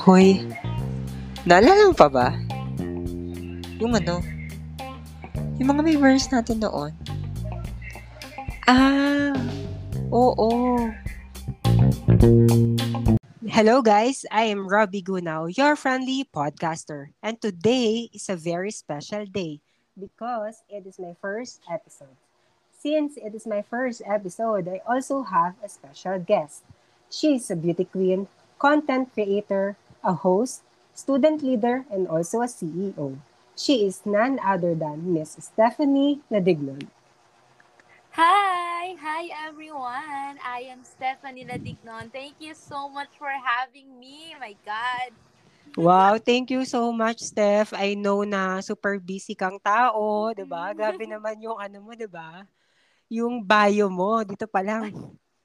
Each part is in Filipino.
Hoy, naalala mo pa ba? Yung ano, yung mga may natin noon. Ah, oo. Hello guys, I am Robbie Gunao, your friendly podcaster. And today is a very special day because it is my first episode. Since it is my first episode, I also have a special guest. She is a beauty queen, content creator, a host, student leader, and also a CEO. She is none other than Miss Stephanie Ladignon. Hi! Hi everyone! I am Stephanie Ladignon. Thank you so much for having me. My God! Wow, thank you so much, Steph. I know na super busy kang tao, 'di ba? Grabe naman yung ano mo, 'di ba? Yung bio mo dito pa lang.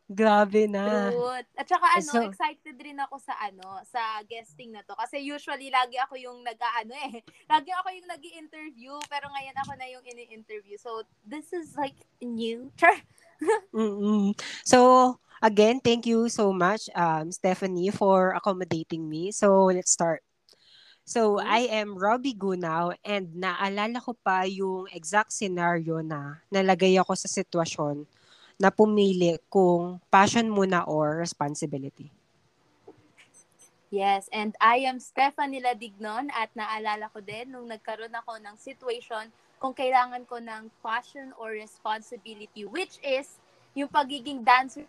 Grabe na. Truth. At saka ano, So- excited rin ako sa ano, sa guesting na to. Kasi usually, lagi ako yung nag-ano eh. Lagi ako yung nag interview pero ngayon ako na yung ini-interview. So, this is like new. Mm So, again, thank you so much, um, Stephanie, for accommodating me. So, let's start. So. I am Robbie Gunao and naalala ko pa yung exact scenario na nalagay ako sa sitwasyon na pumili kung passion muna or responsibility. Yes, and I am Stephanie Ladignon at naalala ko din nung nagkaroon ako ng situation kung kailangan ko ng passion or responsibility which is yung pagiging dancer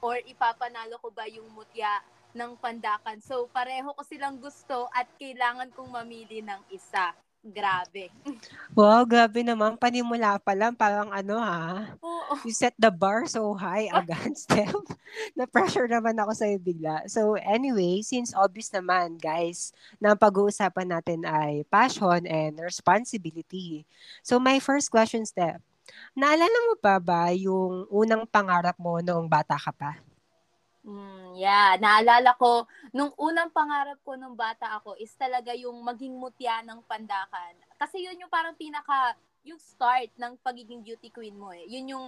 or ipapanalo ko ba yung mutya ng pandakan. So pareho ko silang gusto at kailangan kong mamili ng isa. Grabe. Wow, grabe naman. Panimula pa lang, parang ano ha, Oo. you set the bar so high agad, Steph. Na-pressure naman ako sa'yo bigla. So anyway, since obvious naman, guys, na pag-uusapan natin ay passion and responsibility. So my first question, Steph, naalala mo pa ba yung unang pangarap mo noong bata ka pa? Mm, yeah, naalala ko, nung unang pangarap ko nung bata ako is talaga yung maging mutya ng pandakan. Kasi yun yung parang pinaka, yung start ng pagiging beauty queen mo eh. Yun yung,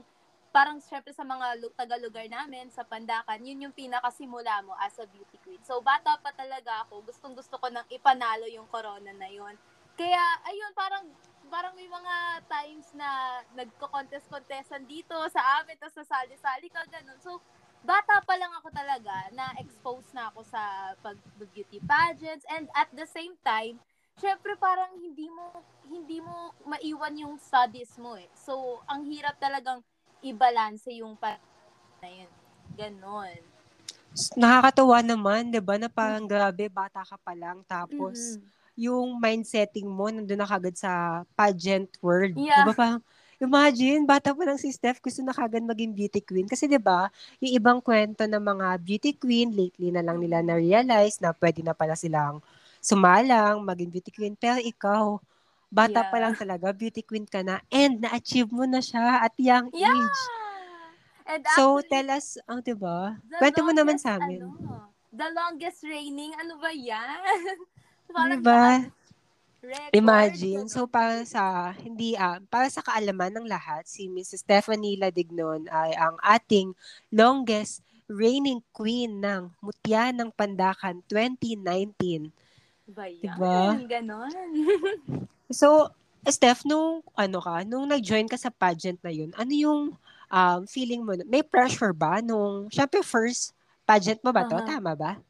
parang syempre sa mga lu- taga-lugar namin, sa pandakan, yun yung pinakasimula mo as a beauty queen. So, bata pa talaga ako, gustong gusto ko nang ipanalo yung corona na yun. Kaya, ayun, parang, parang may mga times na nagko-contest-contestan dito sa amin, tapos sasali-sali ka, ganun. So, bata pa lang ako talaga na expose na ako sa pag beauty pageants and at the same time syempre parang hindi mo hindi mo maiwan yung studies mo eh so ang hirap talagang i-balance yung pa na yun ganon Nakakatawa naman, di ba, na parang grabe, bata ka pa lang, tapos Mhm. yung mindsetting mo nandun na kagad sa pageant world. Yeah. Di ba parang, imagine, bata pa lang si Steph, gusto na kagad maging beauty queen. Kasi di ba yung ibang kwento ng mga beauty queen, lately na lang nila na-realize na pwede na pala silang sumalang, maging beauty queen. Pero ikaw, bata pa Yeah. lang talaga, beauty queen ka na, and na-achieve mo na siya at young Yeah! age. and So, actually, tell us, ang di ba? the Kwento mo naman sa amin. ano, the longest reigning ano ba yan Di ba? Record, Imagine, so para sa hindi ah, para sa kaalaman ng lahat, si Mrs. Stephanie Ladignon ay ang ating longest reigning queen ng Mutya ng Pandakan 2019. ba yan? Diba? ganon So, Steph, nung ano ka, nung nag-join ka sa pageant na yun, ano yung um, feeling mo? May pressure ba nung, syempre first pageant mo ba to? Aha. Tama ba?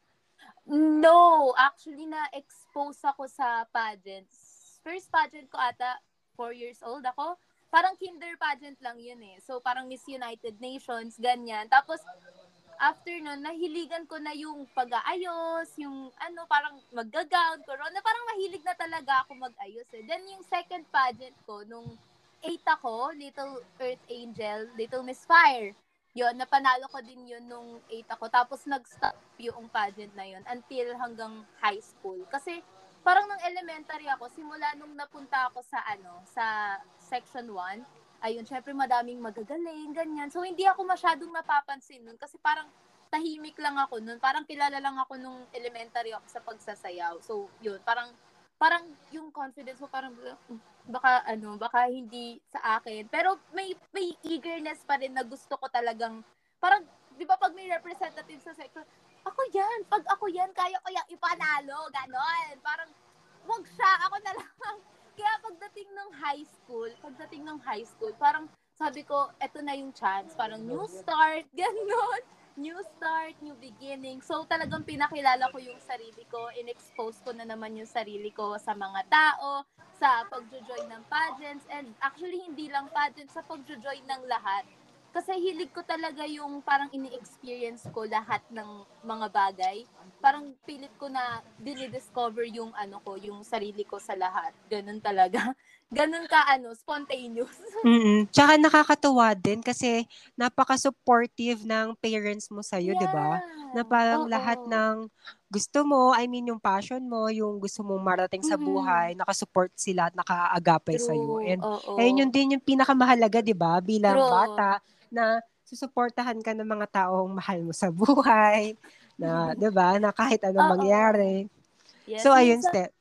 No, actually na-expose ako sa pageants. First pageant ko ata, 4 years old ako. Parang kinder pageant lang yun eh. So parang Miss United Nations, ganyan. Tapos after nun, nahiligan ko na yung pag-aayos, yung ano, parang mag-gown, corona. Parang mahilig na talaga ako mag-ayos eh. Then yung second pageant ko, nung 8 ako, Little Earth Angel, Little Miss Fire. Yun, napanalo ko din yun nung 8 ako. Tapos nag-stop yung pageant na yun until hanggang high school. Kasi parang nung elementary ako, simula nung napunta ako sa ano, sa section 1, ayun, syempre madaming magagaling, ganyan. So hindi ako masyadong napapansin nun kasi parang tahimik lang ako nun. Parang kilala lang ako nung elementary ako sa pagsasayaw. So yun, parang parang yung confidence mo parang "Mm, baka ano, baka hindi sa akin. Pero may may eagerness pa rin na gusto ko talagang parang 'di ba pag may representative sa sector, ako yan, pag ako yan, kaya ko yan ipanalo, ganon. Parang wag siya, ako na lang. Kaya pagdating ng high school, pagdating ng high school, parang sabi ko, eto na yung chance. Parang new start, ganon. New start, new beginning. So talagang pinakilala ko yung sarili ko, in-expose ko na naman yung sarili ko sa mga tao, sa pagjo-join ng pageants, and actually hindi lang pageants, sa pagjo-join ng lahat. Kasi hilig ko talaga yung parang ini-experience ko lahat ng mga bagay. Parang pilit ko na dinidiscover yung ano ko, yung sarili ko sa lahat. Ganun talaga. Ganun ka ano, spontaneous. Mm. Tsaka nakakatuwa din kasi napaka-supportive ng parents mo sa'yo, 'di ba? Na parang Oo. lahat ng gusto mo, I mean yung passion mo, yung gusto mong marating sa buhay, nakasupport sila at nakaagapay sa iyo. And Oo. ayun yun din yung pinakamahalaga, 'di ba? Bilang True. bata na susuportahan ka ng mga taong mahal mo sa buhay, na 'di ba? Na kahit anong Oo. mangyari. Yes, So ayun, Steph.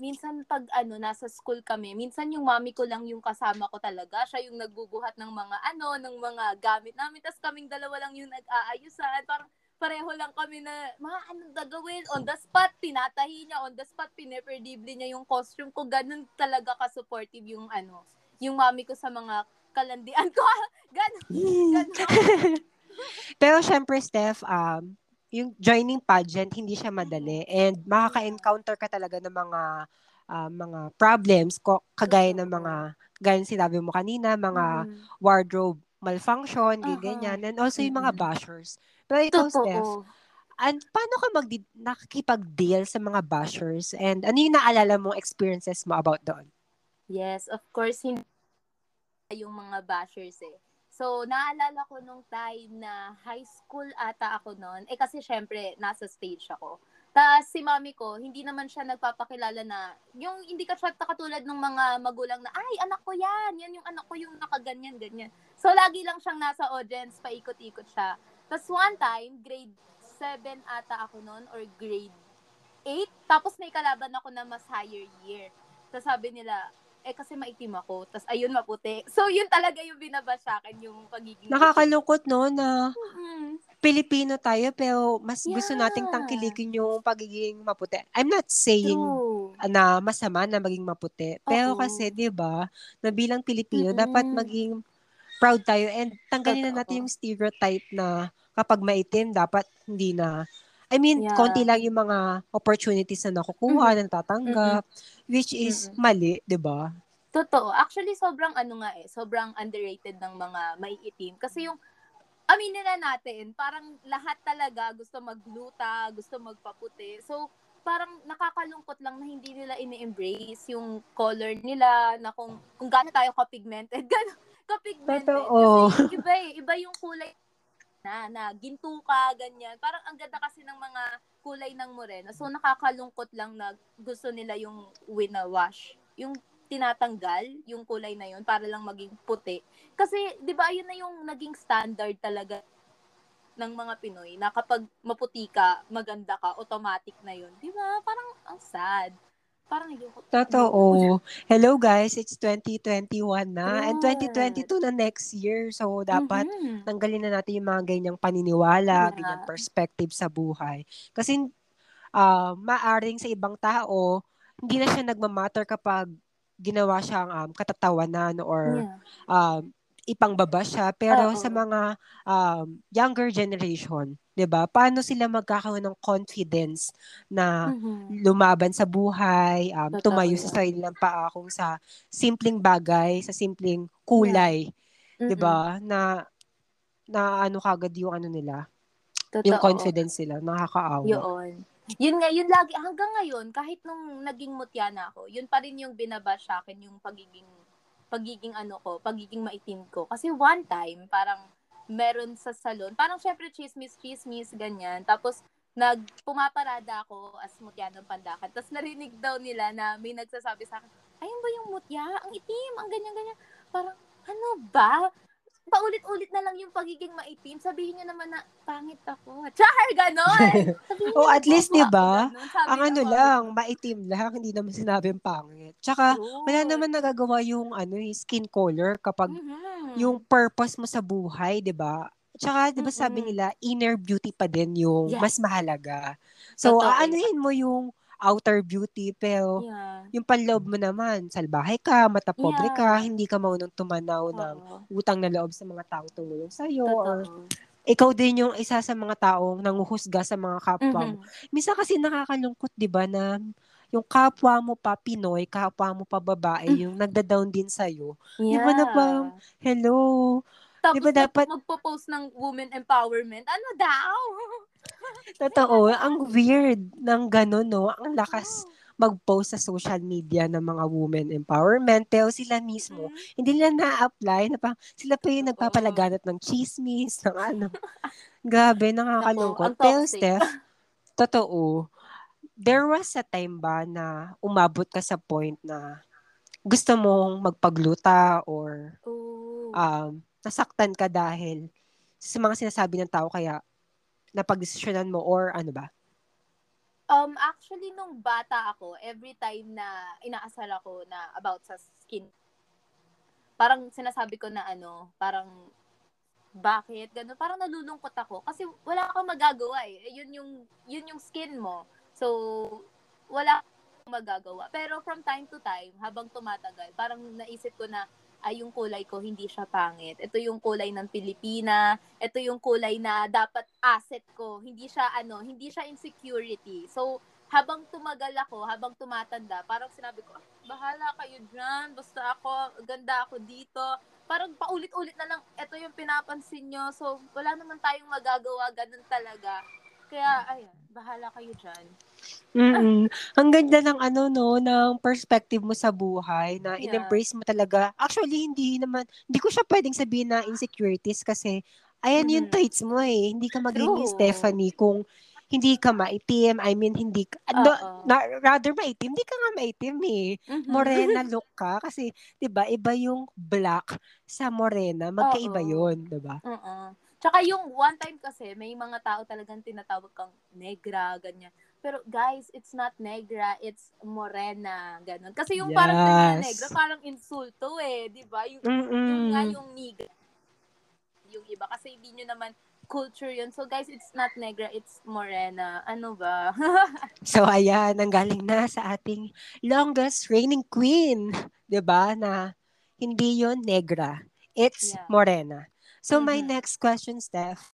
Minsan pag ano, nasa school kami, minsan yung mami ko lang yung kasama ko talaga. Siya yung nagbubuhat ng mga ano, ng mga gamit namin. Tapos kaming dalawa lang yung nag-aayusan. Parang pareho lang kami na, ma, anong gagawin? On the spot, tinatahi niya. On the spot, pineperdible niya yung costume ko. Ganun talaga ka-supportive yung ano, yung mami ko sa mga kalandian ko. Ganun. Ganun. Pero syempre, Steph, um, yung joining pageant, hindi siya madali. And makaka-encounter ka talaga ng mga ah, mga problems, ko, kagaya ng mga, gaya sinabi mo kanina, mga Mm. wardrobe malfunction, Aha. ganyan. And also yung mga bashers. Pero ikaw, Steph, Totoo. and paano ka mag nakikipag-deal sa mga bashers? And ano yung naalala mong experiences mo about doon? Yes, of course, hindi yung mga bashers eh. So, naalala ko nung time na high school ata ako noon. Eh kasi syempre, nasa stage ako. Tapos si mami ko, hindi naman siya nagpapakilala na, yung hindi ka siya katulad ng mga magulang na, ay, anak ko yan, yan yung anak ko yung nakaganyan, ganyan. So, lagi lang siyang nasa audience, paikot-ikot siya. Tapos one time, grade 7 ata ako noon, or grade 8, tapos may kalaban ako na mas higher year. Tapos sabi nila, eh kasi maitim ako, tapos ayun maputi. So, yun talaga yung binaba sa akin, yung pagiging Nakakalungkot, no, na Mm-mm. Pilipino tayo, pero mas gusto Yeah. nating tangkilikin yung pagiging maputi. I'm not saying True. na masama na maging maputi. Pero Oo. kasi, 'di ba, na bilang Pilipino, Mm-mm. dapat maging proud tayo and tanggalin na natin yung stereotype na kapag maitim, dapat hindi na I mean, Yeah. konti lang yung mga opportunities na nakukuha, na natatanggap, which is Mm-mm. mali, 'di ba? Totoo. Actually, sobrang ano nga eh, sobrang underrated ng mga maiitim. Kasi yung, aminin na natin, parang lahat talaga gusto magluta, gusto magpaputi. So, parang nakakalungkot lang na hindi nila ini-embrace yung color nila, na kung, kung gaano tayo ka-pigmented. Gano'n, ka-pigmented. Totoo. Kasi iba eh, iba yung kulay na, na ginto ka, ganyan. Parang ang ganda kasi ng mga kulay ng morena. So, nakakalungkot lang na gusto nila yung winawash. Yung tinatanggal yung kulay na yun para lang maging puti. Kasi, di ba, yun na yung naging standard talaga ng mga Pinoy na kapag maputi ka, maganda ka, automatic na yun. Di ba? Parang ang sad. Parang ayoko. Totoo. Hello guys, it's 2021 na and Correct. 2022 na next year. So dapat Mhm. tanggalin na natin yung mga ganyang paniniwala, Yeah. ganyang perspective sa buhay. Kasi ah maaring sa ibang tao, hindi na siya nagmamatter kapag ginawa siyang um, katatawanan or Yeah. um, ipangbaba siya. Pero Oo. sa mga um, younger generation, 'di ba? Paano sila magkakaroon ng confidence na Mhm. lumaban sa buhay, um, Totoo tumayo sa sarili ng paa kung sa simpleng bagay, sa simpleng kulay, 'di Mm-mm. ba? Na na ano kagad yung ano nila, Totoo. yung confidence nila, nakakaawa. Yun. Yun nga, yun lagi, hanggang ngayon, kahit nung naging mutya na ako, yun pa rin yung binabash sa akin, yung pagiging, pagiging ano ko, pagiging maitim ko. Kasi one time, parang meron sa salon, parang syempre chismis, chismis, ganyan. Tapos, nag, pumaparada ako as mutya ng pandakan. Tapos narinig daw nila na may nagsasabi sa akin, ayun ba yung mutya? Ang itim, ang ganyan-ganyan. Parang, ano ba? Paulit-ulit na lang yung pagiging maitim. Sabihin niyo naman na, pangit ako. Char, ganon! Sabihin Oh, at least, di "Ako, ba? ganon." Sabi Ang ng ano mga- lang, maitim lang, hindi naman sinabing pangit. Tsaka, True. wala naman nagagawa yung ano, yung skin color kapag Mhm. yung purpose mo sa buhay, 'di ba? Tsaka 'di ba sabi Mm-mm. nila inner beauty pa din yung Yes. mas mahalaga. So Totoo aanuhin mo yung outer beauty pero Yeah. yung panloob mo naman, salbahe ka, matapobre ka, Yeah. hindi ka marunong tumanaw ng Oo. utang na loob sa mga taong tumulong sa iyo or Totoo. ikaw din yung isa sa mga taong nanguhusga sa mga kapwa mo. Mhm. Minsan kasi nakakalungkot 'di ba na yung kapwa mo pa Pinoy, kapwa mo pa babae, yung nagda-down din sa iyo. Di ba na parang, Hello, Tapos Di ba dapat- magpo-post ng women empowerment. Ano daw? Totoo, ang weird ng gano'n, no? Ang lakas mag-post sa social media ng mga women empowerment, pero sila mismo, Mhm. hindi nila na-apply, na pa, sila pa yung nagpapalaganap ng chismis, ng ano. Grabe, nakakalungkot. Pero. Steph, totoo, there was a time ba na umabot ka sa point na gusto mong magpagluta or Oo. um, nasaktan ka dahil sa mga sinasabi ng tao kaya napagdesisyonan mo or ano ba? Um, actually, nung bata ako, every time na inaasal ako na about sa skin, parang sinasabi ko na ano, parang bakit? Ganun. Parang nalulungkot ako. Kasi wala kang magagawa eh. Yun yung yun yung skin mo. So wala kang magagawa. Pero from time to time habang tumatagal parang naisip ko na ay yung kulay ko hindi siya pangit. Ito yung kulay ng Pilipina. Ito yung kulay na dapat asset ko. Hindi siya ano hindi siya insecurity. So habang tumagal ako habang tumatanda parang sinabi ko "Ah, bahala kayo dyan. Basta ako ganda ako dito. Parang paulit-ulit na lang, ito yung pinapansin nyo. So, wala naman tayong magagawa, ganun talaga. Kaya, ayun, bahala kayo dyan. Mm Ang ganda ng ano no, ng perspective mo sa buhay na Yeah. in-embrace mo talaga. Actually, hindi naman, hindi ko siya pwedeng sabihin na insecurities kasi ayan yung Mhm. traits mo eh. Hindi ka magiging True. Stephanie kung hindi ka maitim. I mean, hindi ka, no, na, rather maitim. Hindi ka nga maitim eh. Mhm. Morena look ka kasi 'di ba iba yung black sa morena magkaiba yun 'di ba Oo. Tsaka yung one time kasi, may mga tao talagang tinatawag kang negra, ganyan. Pero guys, it's not negra, it's morena, ganun. Kasi yung parang Yes. na negra, parang insulto eh, di ba? Yung, yung nga yung niga, yung iba. Kasi hindi nyo naman culture yun. So guys, it's not negra, it's morena. Ano ba? so ayan nanggaling na sa ating longest reigning queen 'di ba na hindi yon negra it's Yeah. morena so my Mhm. next question Steph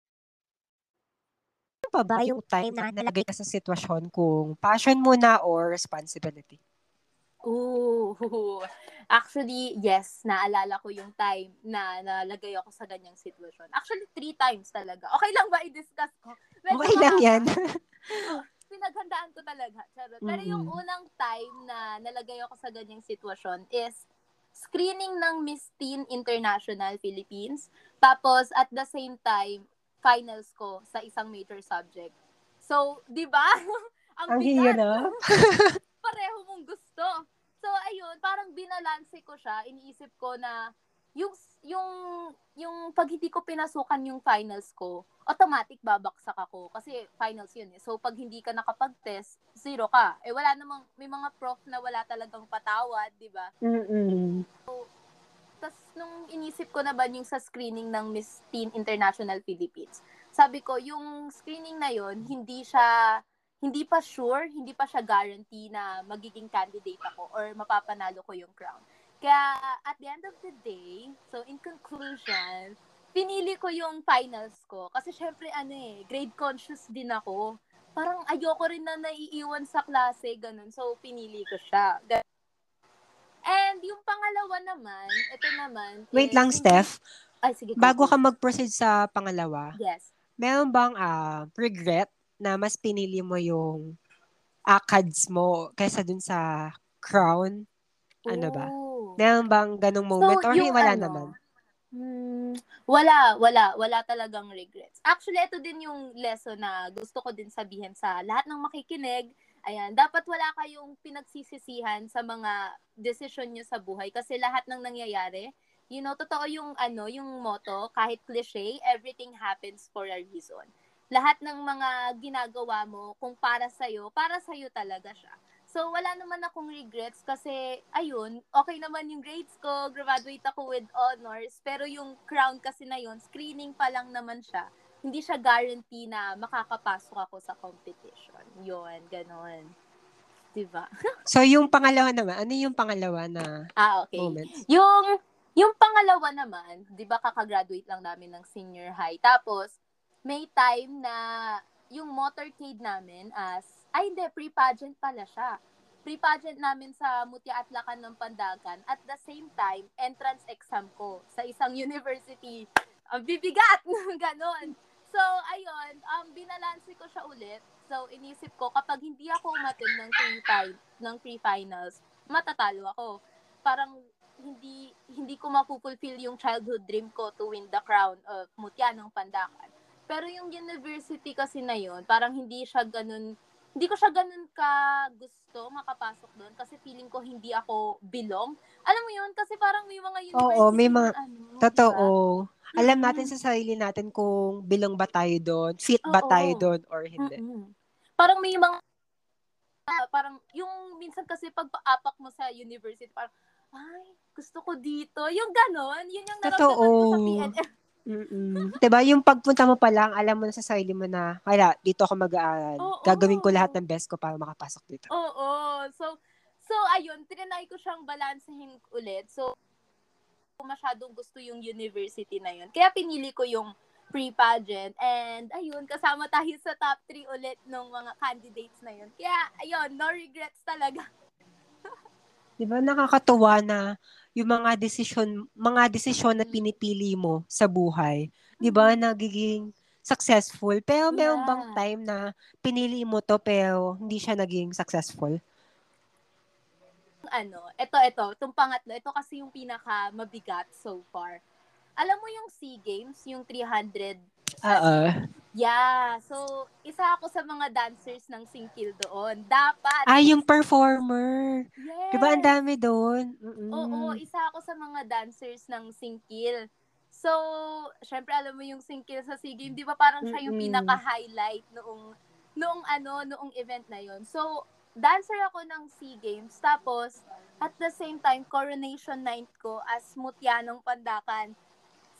pa ba yung time na nalagay ka sa sitwasyon kung passion mo na or responsibility Ooh. Actually, yes, naalala ko yung time na nalagay ako sa ganyang sitwasyon. Actually, three times talaga. Okay lang ba i-discuss ko? Medyo okay lang mahaba. yan Pinaghandaan ko talaga. Charot. Pero yung Mm-mm. unang time na nalagay ako sa ganyang sitwasyon is screening ng Miss Teen International Philippines. Tapos, at the same time, finals ko sa isang major subject. So, di ba? Ang, ang bigat hirap pareho mong gusto. So, ayun, parang binalanse ko siya. Iniisip ko na yung, yung, yung pag hindi ko pinasukan yung finals ko, automatic babaksak ako. Kasi finals yun eh. So, pag hindi ka nakapag-test, zero ka. Eh, wala namang, may mga prof na wala talagang patawad, di ba? Mm-mm. Tapos, nung inisip ko na ba yung sa screening ng Miss Teen International Philippines, sabi ko, yung screening na yon hindi siya, hindi pa sure, hindi pa siya guarantee na magiging candidate ako or mapapanalo ko yung crown. Kaya, at the end of the day, so in conclusion, pinili ko yung finals ko. Kasi syempre, ano eh, grade conscious din ako. Parang ayoko rin na naiiwan sa klase, ganun. So, pinili ko siya. Gan- And yung pangalawa naman, ito naman. wait is lang Steph Ay, sige. go, bago go. ka mag-proceed sa pangalawa Yes. meron bang ah, regret na mas pinili mo yung ACADS mo kaysa dun sa crown? Ano ba? Ooh. Meron bang ganong moment? or yung wala ano, naman? Hmm, wala, wala, wala talagang regrets. Actually, ito din yung lesson na gusto ko din sabihin sa lahat ng makikinig. Ayan, dapat wala kayong pinagsisisihan sa mga desisyon nyo sa buhay kasi lahat ng nangyayari, You know, totoo yung ano, yung motto, kahit cliche, everything happens for a reason. Lahat ng mga ginagawa mo, kung para sa'yo, para sa'yo talaga siya. So, wala naman akong regrets kasi, ayun, okay naman yung grades ko, graduate ako with honors, pero yung crown kasi na yun, screening pa lang naman siya. Hindi siya guarantee na makakapasok ako sa competition. Yun, ganon. Diba? So, yung pangalawa naman, ano yung pangalawa na ah, okay. moments? Yung, yung pangalawa naman, di ba kakagraduate lang namin ng senior high. Tapos, may time na yung motorcade namin as, ay hindi, pre-pageant pala siya. Pre-pageant namin sa Mutya Atlacan ng Pandakan. At the same time, entrance exam ko sa isang university. Ang bibigat! Ganon. So, ayun, um, binalansi ko siya ulit. So, inisip ko, kapag hindi ako umatin ng pre ng pre-finals, matatalo ako. Parang hindi hindi ko mapupulfill yung childhood dream ko to win the crown of Mutya ng Pandakan. Pero yung university kasi na yun, parang hindi siya ganun, hindi ko siya ganun ka gusto makapasok doon kasi feeling ko hindi ako belong. Alam mo yun, kasi parang may mga university Oo, may mga- ano, Totoo. diba? Alam natin sa sarili natin kung bilong ba tayo doon, fit ba Oo. tayo doon, or hindi. Mm-mm. Parang may mga ah, parang yung minsan kasi pag paapak mo sa university parang ay gusto ko dito yung ganon yun yung naramdaman ko sa. PNL Mm-mm. 'Di ba yung pagpunta mo pa lang, alam mo na sa sarili mo na, kaya dito ako mag-aaral. Oo. Gagawin ko lahat ng best ko para makapasok dito. oo so so ayun trinay ko siyang balansehin ulit so masyadong gusto yung university na yun kaya pinili ko yung pre-pageant and ayun kasama tayo sa top 3 ulit ng mga candidates na yun kaya ayun no regrets talaga 'Di ba nakakatuwa na yung mga desisyon, mga desisyon na Mm. pinipili mo sa buhay, 'di ba nagiging successful. Pero meron Yeah. bang time na pinili mo to pero hindi siya naging successful? ano, ito, ito, itong pangatlo, ito kasi yung pinaka mabigat so far. Alam mo yung SEA Games, yung 300, Oo. yeah, so, isa ako sa mga dancers ng Singkil doon. Dapat. Ay, yung performer. yes. 'Di ba ang dami doon? Mm-mm. Oo, isa ako sa mga dancers ng Singkil. So, syempre alam mo yung Singkil sa SEA Games, di ba parang siya yung pinaka-highlight noong, noong ano, noong event na yon So, dancer ako ng SEA Games. Tapos, at the same time, coronation night ko as Mutya ng Pandakan.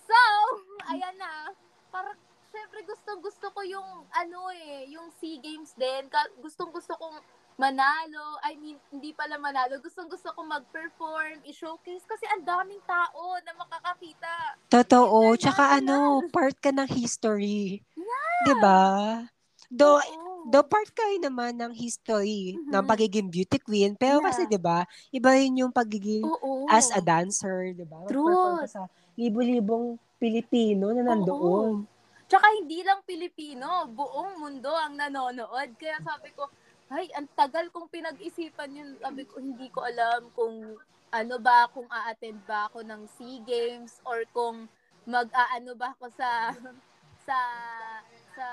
So, ayan na. Parang, syempre gustong gusto ko yung, ano eh, yung SEA Games din. Gustong gusto kong manalo. I mean, hindi pala manalo. Gustong gusto kong mag-perform, i-showcase. Kasi ang daming tao na makakakita. Totoo. Tsaka ano, part ka ng history. 'Di ba? Do Oo. Do part ka rin naman ng history Mhm. ng pagiging beauty queen. Pero Yeah. kasi 'di ba, iba rin yung pagiging Oo. as a dancer, 'di ba? Ka sa libo-libong Pilipino na nandoon. Tsaka hindi lang Pilipino, buong mundo ang nanonood. Kaya sabi ko, ay, ang tagal kong pinag-isipan yun. Sabi ko, hindi ko alam kung ano ba, kung a-attend ba ako ng SEA Games or kung mag-aano ba ako sa sa sa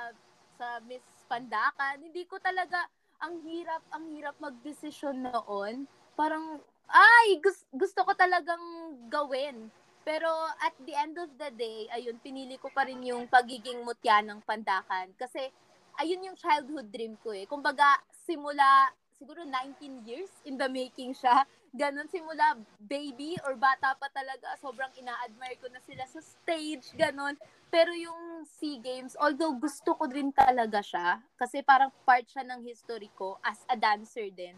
sa Miss Pandakan. Hindi ko talaga ang hirap ang hirap magdesisyon noon. Parang ay gus- gusto ko talagang gawin. Pero at the end of the day, ayun, pinili ko pa rin yung pagiging mutya ng pandakan. Kasi, ayun yung childhood dream ko eh. Kumbaga, simula, siguro 19 years in the making siya. Ganon, simula baby or bata pa talaga, sobrang ina-admire ko na sila sa stage, ganon. Pero yung SEA Games, although gusto ko din talaga siya, kasi parang part siya ng history ko as a dancer din,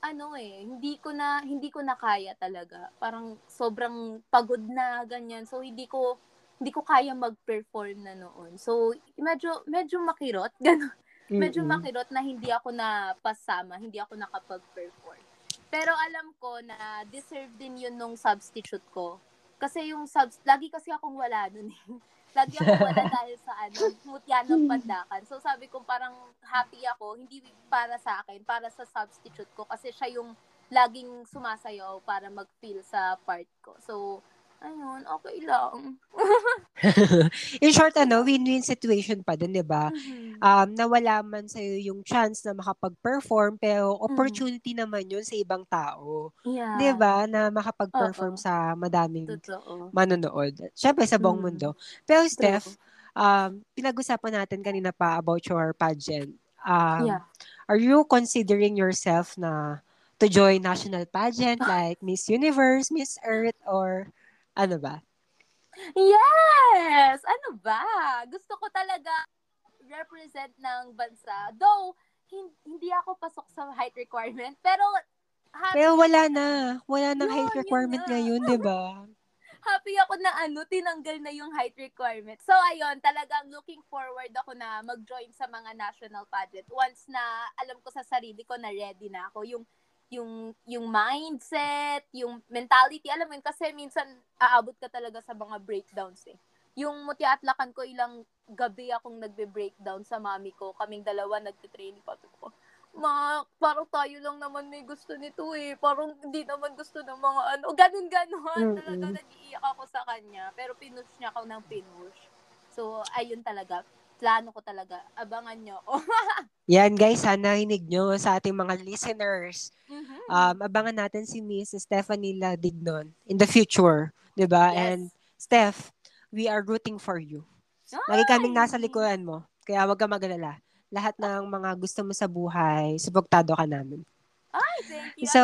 ano eh, hindi ko na hindi ko na kaya talaga. Parang sobrang pagod na ganyan. So hindi ko hindi ko kaya mag-perform na noon. So medyo medyo makirot, ganun. Medyo Mm-mm. makirot na hindi ako na pasama, hindi ako nakapag-perform. Pero alam ko na deserve din yun nung substitute ko. Kasi yung subs, lagi kasi akong wala nun eh. Lagi akong wala dahil sa ano, mutya ng pandakan. So sabi ko parang happy ako, hindi para sa akin, para sa substitute ko. Kasi siya yung laging sumasayaw para mag-feel sa part ko. So, ayun, okay lang. In short, ano, win-win situation pa din, di ba? Mhm. um, nawala man sa'yo yung chance na makapag-perform, pero opportunity naman yun sa ibang tao. Yeah. 'Di ba? Na makapag-perform Oo. sa madaming Totoo. manonood. Siyempre sa buong Mm. mundo. Pero Steph, um, pinag-usapan natin kanina pa about your pageant. Um, Yeah. Are you considering yourself na to join national pageant like Miss Universe, Miss Earth, or ano ba? Yes! Ano ba? Gusto ko talaga represent ng bansa. Though, hin- hindi ako pasok sa height requirement, pero happy, Pero wala na. Wala nang Yun, height yun requirement na. ngayon, di ba? happy ako na ano, tinanggal na yung height requirement. So, ayun, talagang looking forward ako na mag-join sa mga national pageant. Once na alam ko sa sarili ko na ready na ako. Yung yung yung mindset, yung mentality, alam mo yun, kasi minsan aabot ka talaga sa mga breakdowns eh. Yung mutiatlakan ko ilang gabi akong nagbe-breakdown sa mami ko. Kaming dalawa nagte-training pa ko. Ma, parang tayo lang naman may gusto nito eh. Parang hindi naman gusto ng mga ano. Ganun-ganon. Mm-mm. Talaga nag-iiyak ako sa kanya. Pero pinush niya ako ng pinush. So, ayun talaga. Plano ko talaga. Abangan ako. Yan guys, sana hinig nyo sa ating mga listeners. Mhm. Um, abangan natin si Miss Stephanie Ladignon in the future. ba? Yes. And Steph, we are rooting for you. Lagi kaming nasa Ay! likuran mo. Kaya wag ka magalala. Lahat ng mga gusto mo sa buhay, suportado ka namin. Ay, thank you. So,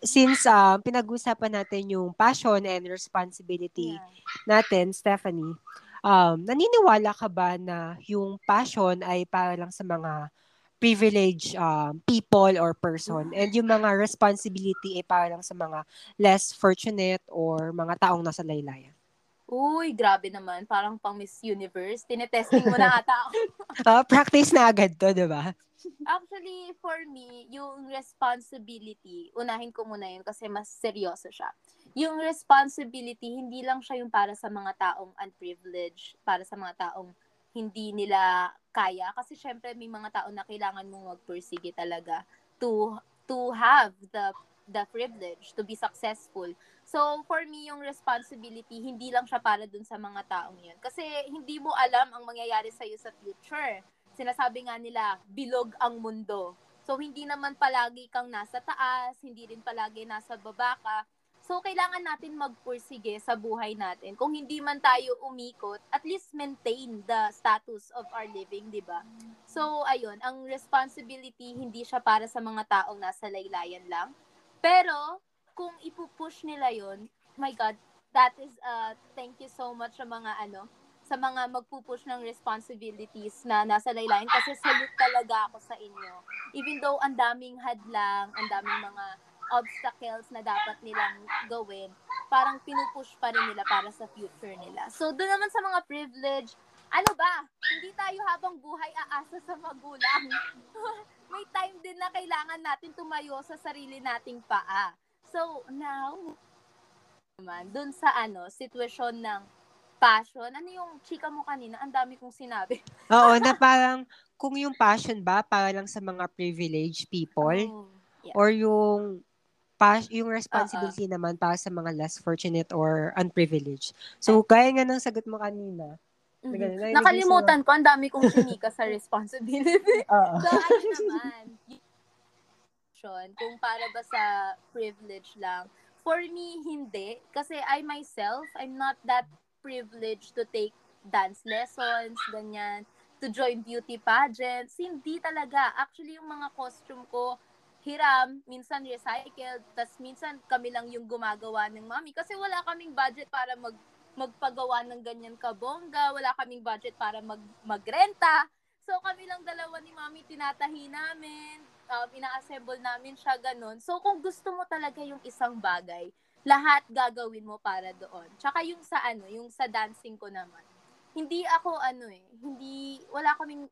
since um, pinag-usapan natin yung passion and responsibility Yeah. natin, Stephanie, um, naniniwala ka ba na yung passion ay para lang sa mga privileged um, people or person and yung mga responsibility ay para lang sa mga less fortunate or mga taong nasa laylayan? Uy, grabe naman. Parang pang Miss Universe. Tinetesting mo na ata ako. Ah, practice na agad to, di ba? Actually, for me, yung responsibility, unahin ko muna yun kasi mas seryoso siya. Yung responsibility, hindi lang siya yung para sa mga taong unprivileged, para sa mga taong hindi nila kaya. Kasi syempre, may mga tao na kailangan mong magpursige talaga to to have the the privilege to be successful. So, for me, yung responsibility, hindi lang siya para dun sa mga taong yun. Kasi hindi mo alam ang mangyayari sa'yo sa future. Sinasabi nga nila, bilog ang mundo. So, hindi naman palagi kang nasa taas, hindi rin palagi nasa baba ka. So, kailangan natin magpursige sa buhay natin. Kung hindi man tayo umikot, at least maintain the status of our living, di ba? So, ayun, ang responsibility, hindi siya para sa mga taong nasa laylayan lang. Pero, kung ipupush nila yon my God, that is, uh, thank you so much sa mga ano, sa mga magpupush ng responsibilities na nasa laylayan kasi salute talaga ako sa inyo. Even though ang daming hadlang, ang daming mga obstacles na dapat nilang gawin, parang pinupush pa rin nila para sa future nila. So, doon naman sa mga privilege, ano ba? Hindi tayo habang buhay aasa sa magulang. May time din na kailangan natin tumayo sa sarili nating paa. So, now, naman, dun sa ano, sitwasyon ng passion, ano yung chika mo kanina? Ang dami kong sinabi. Oo, na parang kung yung passion ba para lang sa mga privileged people Oh, yeah. or yung pas yung responsibility naman para sa mga less fortunate or unprivileged. So, gaya nga ng sagot mo kanina. Mhm. Narinig Nakalimutan ko, ang dami kong chinika sa responsibility. Oo. So, ano naman, yung kung para ba sa privilege lang. For me, hindi. Kasi I myself, I'm not that privileged to take dance lessons, ganyan, to join beauty pageants. Hindi talaga. Actually, yung mga costume ko, hiram, minsan recycled, tas minsan kami lang yung gumagawa ng mami. Kasi wala kaming budget para mag magpagawa ng ganyan kabongga, wala kaming budget para mag magrenta. So kami lang dalawa ni Mami tinatahi namin, um, ina-assemble namin siya ganun. So kung gusto mo talaga yung isang bagay, lahat gagawin mo para doon. Tsaka yung sa ano, yung sa dancing ko naman. Hindi ako ano eh, hindi wala kaming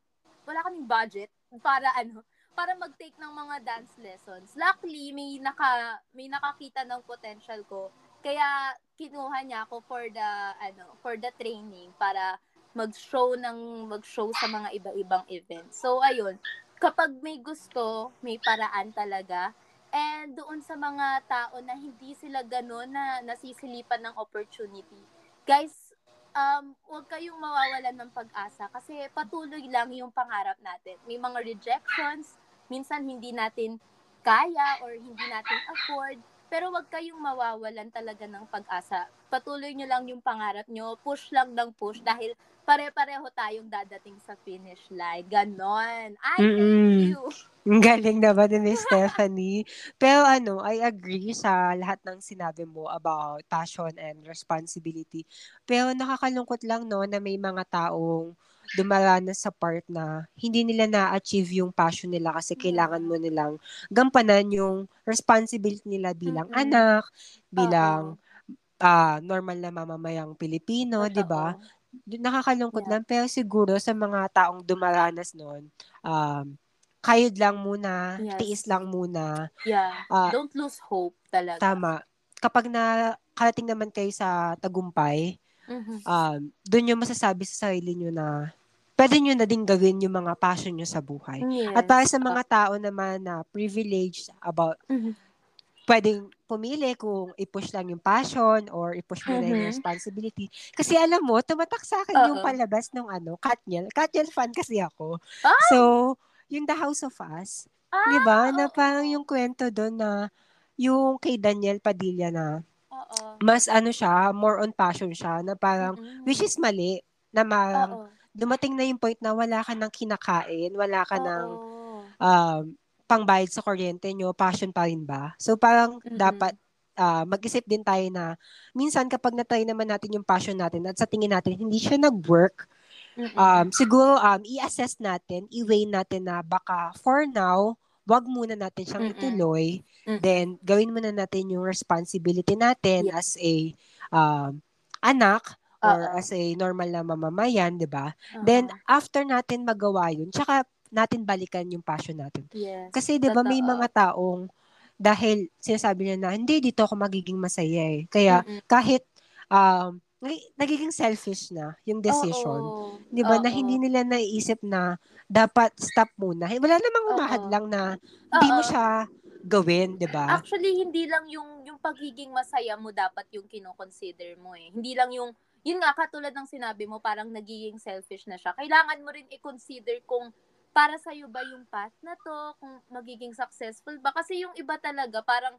wala kaming budget para ano, para mag-take ng mga dance lessons. Luckily, may naka may nakakita ng potential ko. Kaya kinuha niya ako for the ano, for the training para mag-show ng mag-show sa mga iba-ibang events. So ayun, kapag may gusto, may paraan talaga. And doon sa mga tao na hindi sila gano'n na nasisilipan ng opportunity. Guys, um, huwag kayong mawawalan ng pag-asa kasi patuloy lang yung pangarap natin. May mga rejections, minsan hindi natin kaya or hindi natin afford, pero wag kayong mawawalan talaga ng pag-asa. Patuloy nyo lang yung pangarap nyo, push lang ng push dahil pare-pareho tayong dadating sa finish line. Ganon. I hate you. Galing naman ni Miss Stephanie. Pero ano, I agree sa lahat ng sinabi mo about passion and responsibility. Pero nakakalungkot lang no na may mga taong dumaranas sa part na hindi nila na-achieve yung passion nila kasi kailangan mo nilang gampanan yung responsibility nila bilang Mm-mm. anak, bilang ah, normal na mamamayang Pilipino, 'di ba? Nakakalungkot Yeah. lang pero siguro sa mga taong dumaranas noon, um, kayod lang muna, Yes. tiis lang muna. Yeah. Ah, Don't lose hope talaga. tama. Kapag nakarating naman kayo sa tagumpay, Mhm. um, doon nyo masasabi sa sarili nyo na pwede nyo na din gawin yung mga passion nyo sa buhay. Yes. At para sa mga tao naman na privileged about Mhm. pwedeng pumili kung i-push lang yung passion or i-push mo na yung responsibility. Kasi alam mo, tumatak sa akin yung Oo. palabas ng ano, Katniel. Katniel fan kasi ako. Ah! So, yung The House of Us, Ah, di ba? Na oo. parang yung kwento doon na yung kay Daniel Padilla na Oo. mas ano siya, more on passion siya, na parang, Mm-mm. which is mali, na parang Oo. dumating na yung point na wala ka ng kinakain, wala ka ng Oo. um, pangbayad sa kuryente nyo, passion pa rin ba? So parang Mm-mm. dapat ah, mag-isip din tayo na minsan kapag natry naman natin yung passion natin at sa tingin natin hindi siya nag-work, Mm-mm. um, siguro um, i-assess natin, i-weigh natin na baka for now, wag muna natin siyang Mm-mm. ituloy. Mm-mm. Then, gawin muna natin yung responsibility natin Yeah. as a um, anak or Oo. as a normal na mamamayan, di ba? Oo. Then, after natin magawa yun, tsaka natin balikan yung passion natin. yes. Kasi 'di ba may mga taong dahil sinasabi niya na hindi dito ako magiging masaya eh. Kaya Mm-mm. kahit um nagiging selfish na yung decision. Oo. 'Di ba na hindi nila naiisip na dapat stop muna. Wala namang Oo. umahadlang na hindi mo siya gawin, 'di ba? Actually, hindi lang yung yung pagiging masaya mo dapat yung kino-consider mo eh. Hindi lang yung yun nga katulad ng sinabi mo parang nagiging selfish na siya. Kailangan mo rin i-consider kung para sa ba yung path na to, kung magiging successful ba kasi yung iba talaga parang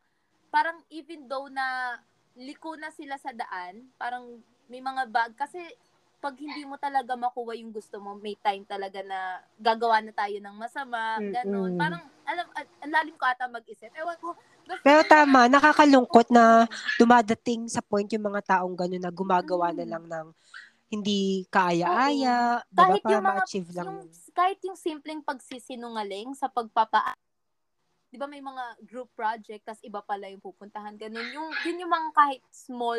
parang even though na liko na sila sa daan, parang may mga bag kasi pag hindi mo talaga makuha yung gusto mo, may time talaga na gagawa na tayo ng masama, ganon. Mm-mm. Parang, alam, ang lalim ko ata mag-isip. Ewan ko. Pero tama, nakakalungkot na dumadating sa point yung mga taong gano'n na gumagawa na Mm. lang ng hindi kaaya-aya, ba? Kahit Para yung mga, ma-achieve lang. yung, kahit yung simpleng pagsisinungaling sa pagpapa di ba may mga group project tas iba pala yung pupuntahan ganun yung yun yung mga kahit small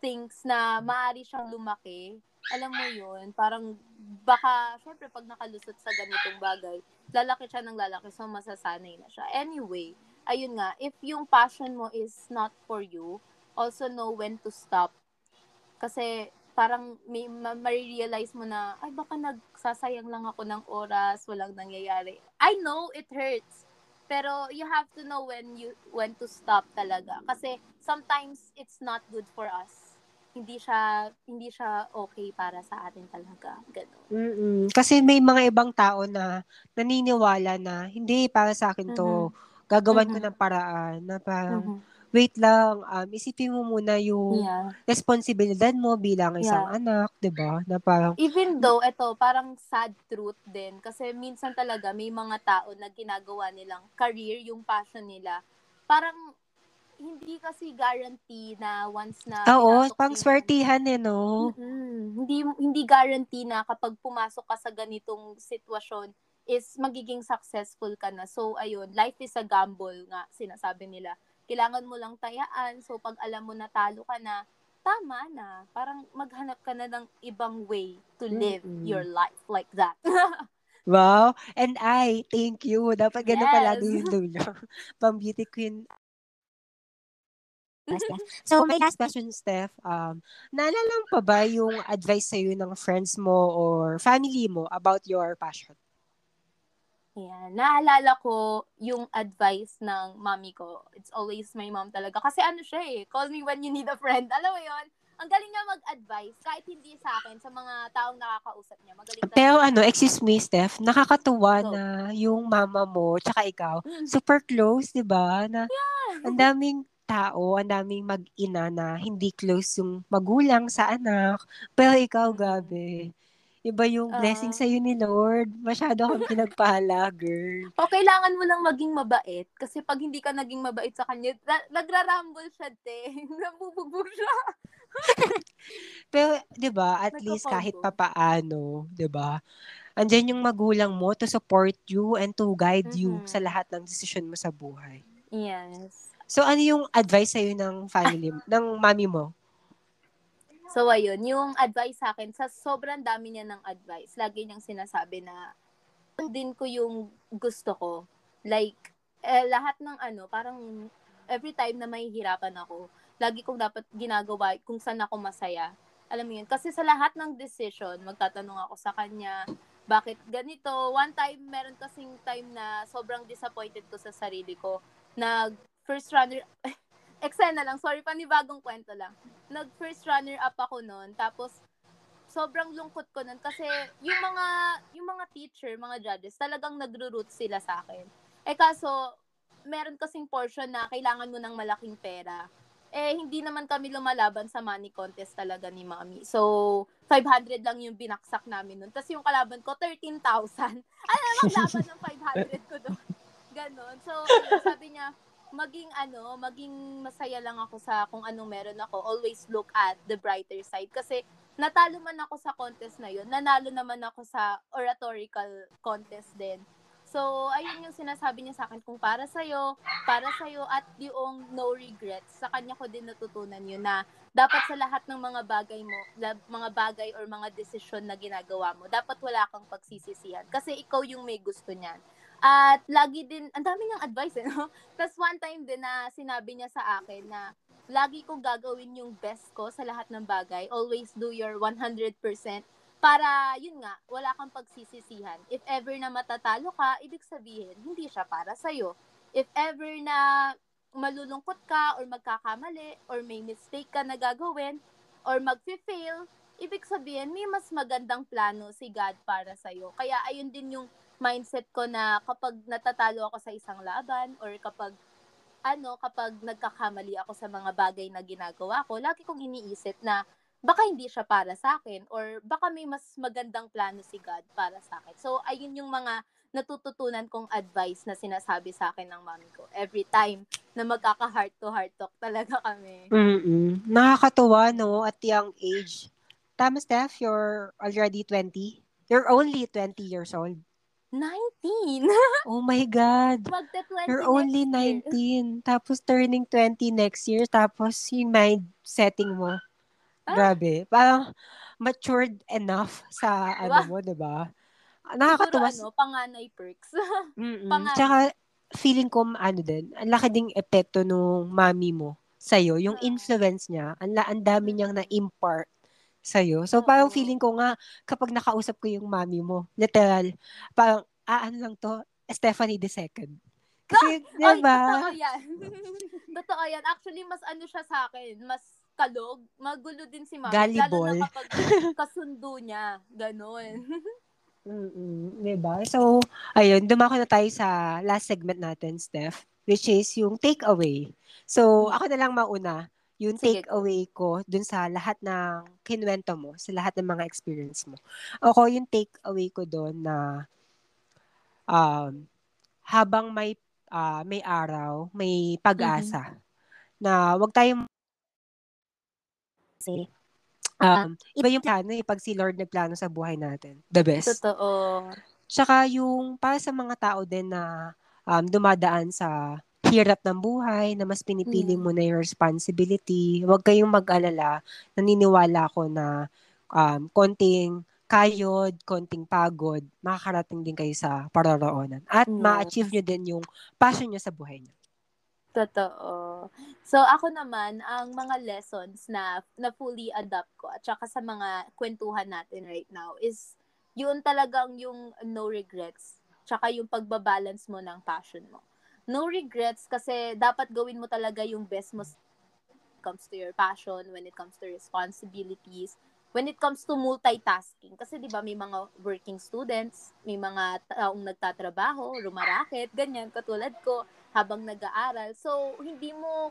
things na maaari siyang lumaki alam mo yun parang baka syempre pag nakalusot sa ganitong bagay lalaki siya ng lalaki so masasanay na siya anyway ayun nga if yung passion mo is not for you also know when to stop kasi parang may ma- marirealize mo na, ay baka nagsasayang lang ako ng oras, walang nangyayari. I know it hurts. Pero you have to know when you when to stop talaga kasi sometimes it's not good for us. Hindi siya hindi siya okay para sa atin talaga. Ganun. Mm-mm. Kasi may mga ibang tao na naniniwala na hindi para sa akin to. Gagawan ko Mhm. ng paraan na parang Mhm. Wait lang, um, isipin mo muna yung Yeah. responsibilidad mo bilang isang Yeah. anak, 'di ba? Na parang Even though ito parang sad truth din kasi minsan talaga may mga tao na ginagawa nilang career yung passion nila. Parang hindi kasi guarantee na once na oo, pinasok pang swertihan eh, no? Mm-mm. Hindi hindi guarantee na kapag pumasok ka sa ganitong sitwasyon is magiging successful ka na. So ayun, life is a gamble nga sinasabi nila. Kailangan mo lang tayaan. So pag alam mo na talo ka na, tama na. Parang maghanap ka na ng ibang way to live Mm-mm. your life like that. Wow. And I, thank you. Dapat ganun Yes. palagi yung dulo. Pang beauty queen. So, my last question, Steph. Um, naalala pa ba yung advice sa'yo ng friends mo or family mo about your passion? Ayan. Naalala ko yung advice ng mami ko. It's always my mom talaga. Kasi ano siya eh, call me when you need a friend. Alam mo yon ang galing niya mag-advise kahit hindi sa akin sa mga taong nakakausap niya. Magaling talaga. Pero ano, excuse me, Steph, nakakatuwa Go. na yung mama mo tsaka ikaw, Mm. super close, 'di ba? Na Yeah. ang daming tao, ang daming mag-ina na hindi close yung magulang sa anak. Pero ikaw, Mm. gabi. Iba yung blessing Ah. sa'yo ni Lord. Masyado kang pinagpala, girl. O kailangan mo lang maging mabait kasi pag hindi ka naging mabait sa kanya, na- nagrarumble siya, te. Nabubugbog siya. Pero, 'di ba, at least kahit papaano, 'di ba? Andyan yung magulang mo to support you and to guide you Mhm. sa lahat ng desisyon mo sa buhay. Yes. So, ano yung advice sa'yo ng family, ng mami mo? So, ayun, yung advice sa akin, sa sobrang dami niya ng advice, lagi niyang sinasabi na din ko yung gusto ko. Like, eh, lahat ng ano, parang every time na mahihirapan ako, lagi kong dapat ginagawa kung saan ako masaya. Alam mo yun? Kasi sa lahat ng decision, magtatanong ako sa kanya, bakit ganito? One time, meron kasing time na sobrang disappointed ko sa sarili ko. Nag first runner, eksena lang, sorry, panibagong kwento lang nag first runner up ako noon tapos sobrang lungkot ko noon kasi yung mga yung mga teacher, mga judges talagang nagro-root sila sa akin. Eh kaso meron kasing portion na kailangan mo ng malaking pera. Eh hindi naman kami lumalaban sa money contest talaga ni Mami. So 500 lang yung binaksak namin noon. Tapos yung kalaban ko 13,000. Ano namang laban ng 500 ko doon? Ganon. So sabi niya maging ano, maging masaya lang ako sa kung anong meron ako. Always look at the brighter side. Kasi natalo man ako sa contest na yun, nanalo naman ako sa oratorical contest din. So, ayun yung sinasabi niya sa akin, kung para sa'yo, para sa'yo, at yung no regrets, sa kanya ko din natutunan yun na dapat sa lahat ng mga bagay mo, mga bagay or mga desisyon na ginagawa mo, dapat wala kang pagsisisihan. Kasi ikaw yung may gusto niyan. At lagi din, ang dami niyang advice, eh, no? Tapos one time din na sinabi niya sa akin na lagi kong gagawin yung best ko sa lahat ng bagay. Always do your 100% para, yun nga, wala kang pagsisisihan. If ever na matatalo ka, ibig sabihin, hindi siya para sa'yo. If ever na malulungkot ka or magkakamali or may mistake ka na gagawin or mag-fail, ibig sabihin, may mas magandang plano si God para sa'yo. Kaya ayun din yung mindset ko na kapag natatalo ako sa isang laban or kapag ano, kapag nagkakamali ako sa mga bagay na ginagawa ko, lagi kong iniisip na baka hindi siya para sa akin or baka may mas magandang plano si God para sa akin. So, ayun yung mga natututunan kong advice na sinasabi sa akin ng mami ko. Every time na magkaka-heart to heart talk talaga kami. Mm-mm. Nakakatuwa, no? At young age. Tama, Steph? You're already 20? You're only 20 years old. 19! Oh my God. Magta 20 You're only next year. 19. Tapos turning 20 next year. Tapos yung mind setting mo. Ah. Grabe. Parang matured enough sa ano Wow. mo, di ba? Siguro Nakakatuwa. ano, panganay perks. Panganay. Tsaka feeling ko ano din, ang laki ding epekto nung mami mo sa'yo. Yung Ah. influence niya, ang, ang dami niyang Mm. na-impart sa'yo. So, parang feeling ko nga, kapag nakausap ko yung mami mo, literal, parang, ah, ano lang to, Stephanie the second. Kasi, di Ay, ba? totoo yan. totoo yan. Actually, mas ano siya sa akin, mas kalog. Magulo din si mami. Lalo Gullible. na kapag kasundo niya. Ganon. Mm-mm, diba? So, ayun, dumako na tayo sa last segment natin, Steph, which is yung takeaway. So, Mm. ako na lang mauna, yung Sige, takeaway ko dun sa lahat ng kinwento mo, sa lahat ng mga experience mo. Ako, yung takeaway ko doon na um, habang may ah, may araw, may pag-asa na wag tayong kasi um, iba yung plano eh, pag si Lord nagplano sa buhay natin. The best. Totoo. Tsaka yung para sa mga tao din na um, dumadaan sa hirap ng buhay, na mas pinipili Mm. mo na yung responsibility, huwag kayong mag-alala. Naniniwala ko na um, konting kayod, konting pagod, makakarating din kayo sa paroroonan. At Yes. ma-achieve nyo din yung passion nyo sa buhay nyo. Totoo. So, ako naman, ang mga lessons na, na fully adapt ko at saka sa mga kwentuhan natin right now is yun talagang yung no regrets tsaka yung pagbabalance mo ng passion mo. No regrets kasi dapat gawin mo talaga yung best mo comes to your passion, when it comes to responsibilities, when it comes to multitasking. Kasi 'di ba may mga working students, may mga taong nagtatrabaho, rumaraket, ganyan katulad ko habang nag-aaral. So hindi mo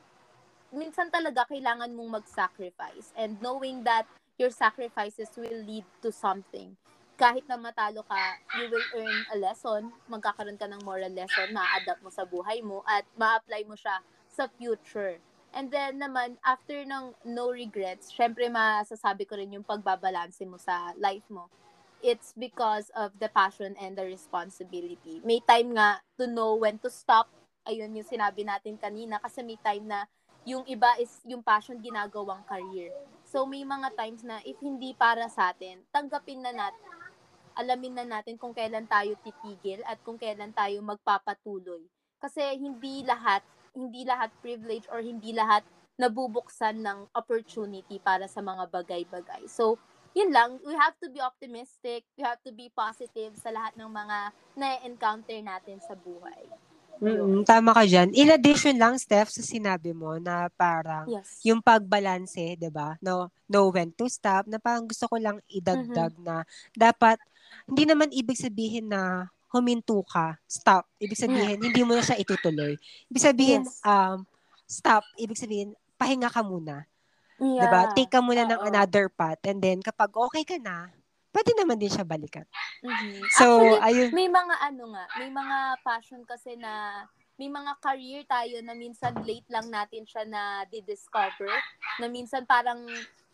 minsan talaga kailangan mong mag-sacrifice and knowing that your sacrifices will lead to something. Kahit na matalo ka, you will earn a lesson, magkakaroon ka ng moral lesson, ma-adapt mo sa buhay mo at ma-apply mo siya sa future. And then naman, after ng no regrets, syempre masasabi ko rin yung pagbabalanse mo sa life mo. It's because of the passion and the responsibility. May time nga to know when to stop. Ayun yung sinabi natin kanina. Kasi may time na yung iba is yung passion ginagawang career. So may mga times na if hindi para sa atin, tanggapin na natin, alamin na natin kung kailan tayo titigil at kung kailan tayo magpapatuloy. Kasi hindi lahat hindi lahat privilege or hindi lahat nabubuksan ng opportunity para sa mga bagay-bagay. So, yun lang, we have to be optimistic, we have to be positive sa lahat ng mga na-encounter natin sa buhay. Mm-mm, tama ka dyan. In addition lang, Steph, sa sinabi mo na parang Yes. yung pagbalanse, 'di ba? No, know when to stop, na parang gusto ko lang idagdag na dapat hindi naman ibig sabihin na huminto ka, stop. Ibig sabihin, hindi mo na siya itutuloy. Ibig sabihin, Yes. um, stop. Ibig sabihin, pahinga ka muna. Yeah. 'Di ba? Take ka muna ng Oo. another path and then kapag okay ka na, pwede naman din siya balikan. Mhm. So, Actually, ayun. may mga ano nga, may mga passion kasi na may mga career tayo na minsan late lang natin siya na di-discover, na minsan parang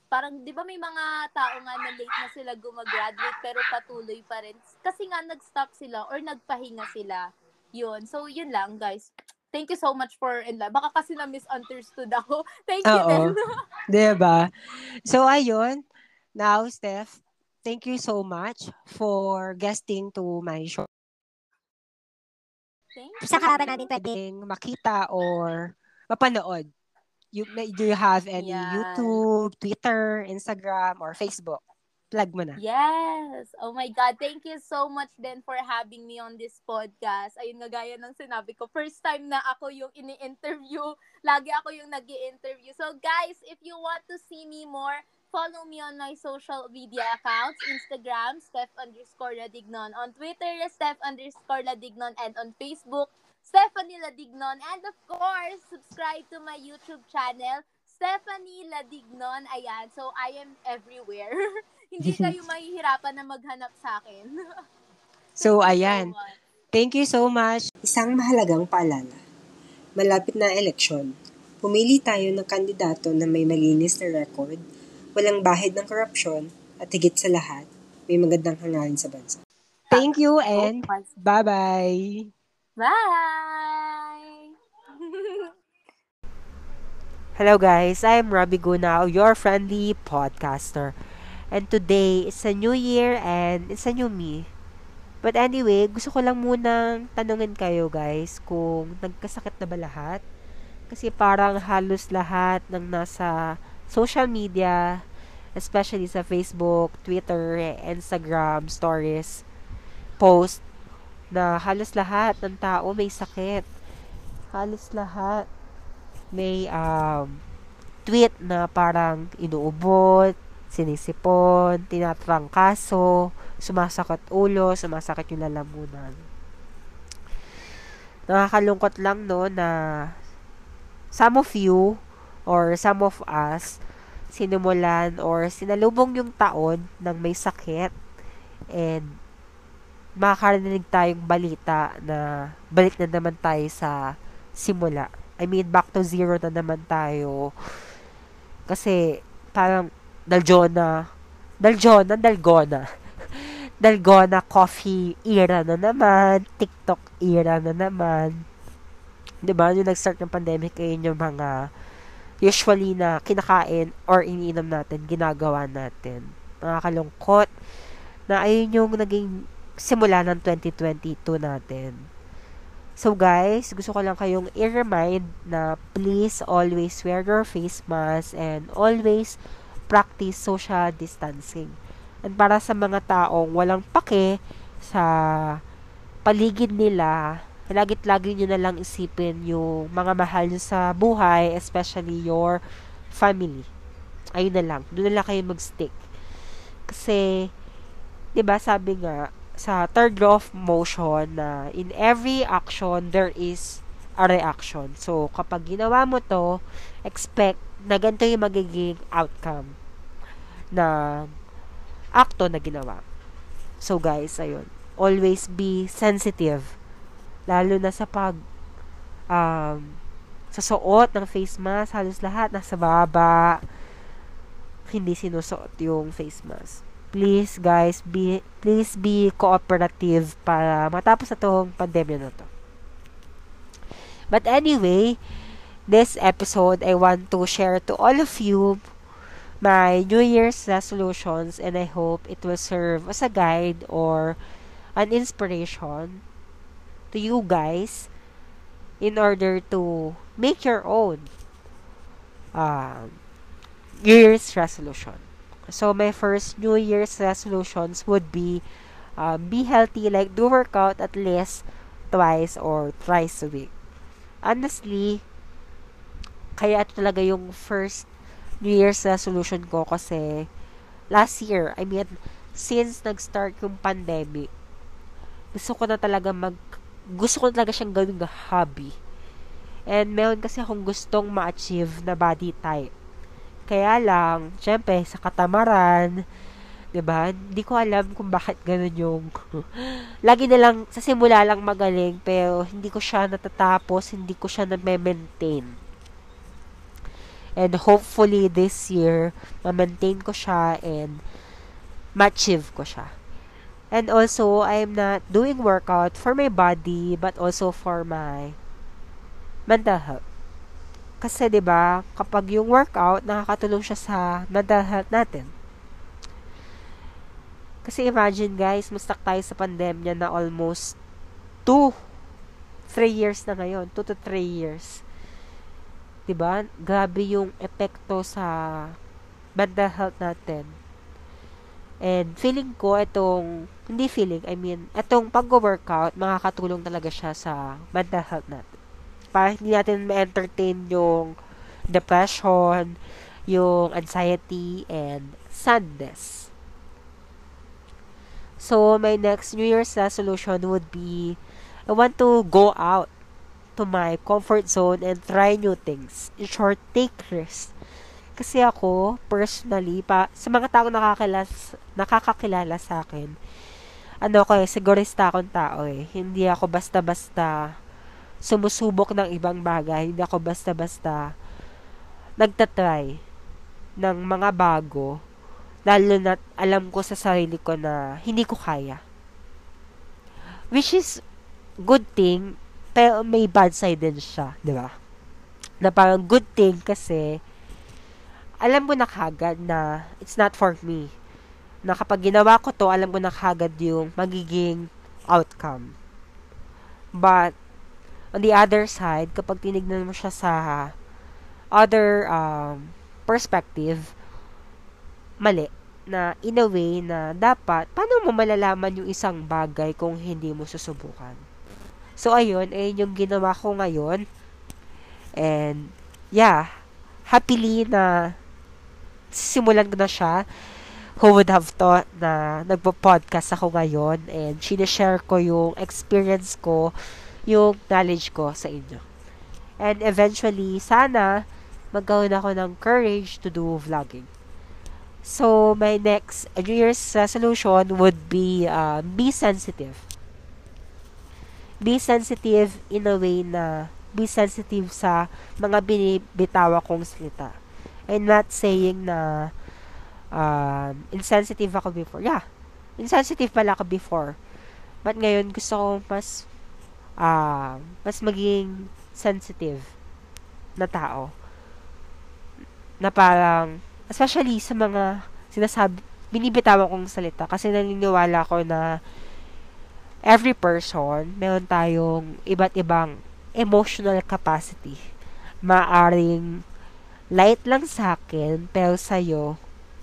parang 'di ba may mga tao nga na late na sila gumagraduate pero patuloy pa rin kasi nga nag-stop sila or nagpahinga sila. 'Yun. So, yun lang, guys. Thank you so much for enlighten. Baka kasi na misunderstood ako. Thank you Oo. 'Di ba? So ayun. Now, Steph, thank you so much for guesting to my show. Thank Saan ka ba pwede? Pwedeng makita or mapanood. You, may- do you have any Yan. YouTube, Twitter, Instagram, or Facebook? Plug mo na. Yes. Oh my God. Thank you so much then for having me on this podcast. Ayun nga gaya ng sinabi ko. First time na ako yung ini-interview. Lagi ako yung nag interview So guys, if you want to see me more, follow me on my social media accounts. Instagram, Steph underscore Ladignon. On Twitter, Steph underscore Ladignon. And on Facebook, Stephanie Ladignon. And of course, subscribe to my YouTube channel, Stephanie Ladignon. Ayan. So, I am everywhere. Hindi kayo mahihirapan na maghanap sa akin. So, ayan. Thank you so much. Isang mahalagang paalala. Malapit na eleksyon. Pumili tayo ng kandidato na may malinis na record, walang bahid ng korupsyon, at higit sa lahat, may magandang hangarin sa bansa. Thank you and bye-bye. Bye! Hello guys, I'm Robbie Gunao, your friendly podcaster. And today, it's a new year and it's a new me. But anyway, gusto ko lang munang tanungin kayo guys kung nagkasakit na ba lahat. Kasi parang halos lahat ng nasa social media, especially sa Facebook, Twitter, Instagram, stories, post, na halos lahat ng tao may sakit. Halos lahat may um, tweet na parang inuubot, sinisipon, tinatrangkaso, sumasakit ulo, sumasakit yung lalamunan. Nakakalungkot lang no na some of you or some of us sinimulan or sinalubong yung taon ng may sakit and makakarinig tayong balita na balik na naman tayo sa simula. I mean, back to zero na naman tayo. Kasi, parang, Daljona, Daljona, Dalgona. Dalgona coffee era na naman, TikTok era na naman. 'Di ba Yung nag-start ng pandemic, ayun yung mga usually na kinakain or iniinom natin, ginagawa natin. Nakakalungkot na ayun yung naging simula ng 2022 natin. So guys, gusto ko lang kayong i-remind na please always wear your face mask and always practice social distancing. And para sa mga taong walang pake sa paligid nila, lagit lagi nyo na lang isipin yung mga mahal nyo sa buhay, especially your family. Ayun na lang. Doon na lang kayo mag-stick. Kasi, 'di ba sabi nga sa third law of motion na in every action there is a reaction. So, kapag ginawa mo to, expect na ganito yung magiging outcome na akto na ginawa. So, guys, ayun. Always be sensitive. Lalo na sa pag um, sa suot ng face mask, halos lahat nasa baba, hindi sinusuot yung face mask. Please, guys, be, please be cooperative para matapos na pandemya na to. But anyway, this episode, I want to share to all of you my New Year's resolutions and I hope it will serve as a guide or an inspiration to you guys in order to make your own um, New Year's resolution. So my first New Year's resolutions would be uh, be healthy, like do workout at least twice or thrice a week. Honestly, kaya talaga yung first New Year's resolution ko kasi last year, I mean, since nag-start yung pandemic, gusto ko na talaga mag gusto ko talaga siyang gawing hobby. And meron kasi akong gustong ma-achieve na body type. Kaya lang, syempre, sa katamaran, 'di ba? Hindi ko alam kung bakit ganun yung lagi na lang sa simula lang magaling pero hindi ko siya natatapos, hindi ko siya na-maintain. And hopefully this year, ma-maintain ko siya and ma-achieve ko siya. And also, I'm not doing workout for my body but also for my mental health. Kasi 'di ba, kapag yung workout nakakatulong siya sa mental health natin. Kasi imagine guys, mustak tayo sa pandemya na almost 2 3 years na ngayon, 2 to 3 years. 'Di ba? Grabe yung epekto sa mental health natin. And feeling ko itong hindi feeling, I mean, itong pag-workout, makakatulong talaga siya sa mental health natin. Para hindi natin ma-entertain yung depression, yung anxiety, and sadness. So, my next New Year's resolution would be, I want to go out to my comfort zone and try new things. In short, take risks. Kasi ako, personally, pa, sa mga taong nakakilala, nakakakilala sa akin, ano ko eh, sigurista akong tao eh. Hindi ako basta-basta sumusubok ng ibang bagay. Hindi ako basta-basta nagtatry ng mga bago lalo na alam ko sa sarili ko na hindi ko kaya. Which is good thing, pero may bad side din siya, di ba? Na parang good thing kasi alam mo na kagad na it's not for me. Na kapag ginawa ko to, alam ko na kagad yung magiging outcome. But, on the other side, kapag tinignan mo siya sa other um, perspective, mali na in a way na dapat, paano mo malalaman yung isang bagay kung hindi mo susubukan? So, ayun, ayun yung ginawa ko ngayon. And, yeah, happily na simulan ko na siya. Who would have thought na nagpo-podcast ako ngayon and sinishare ko yung experience ko, yung knowledge ko sa inyo. And eventually, sana magkaroon ako ng courage to do vlogging. So, my next New Year's resolution would be uh, be sensitive. Be sensitive in a way na be sensitive sa mga binibitawa kong salita. I'm not saying na um, insensitive ako before. Yeah, insensitive pala ako before. But ngayon, gusto ko mas uh, mas maging sensitive na tao. Na parang especially sa mga sinasabi, binibitawan kong salita kasi naniniwala ko na every person, meron tayong iba't ibang emotional capacity. Maaring light lang sa akin, pero sa'yo,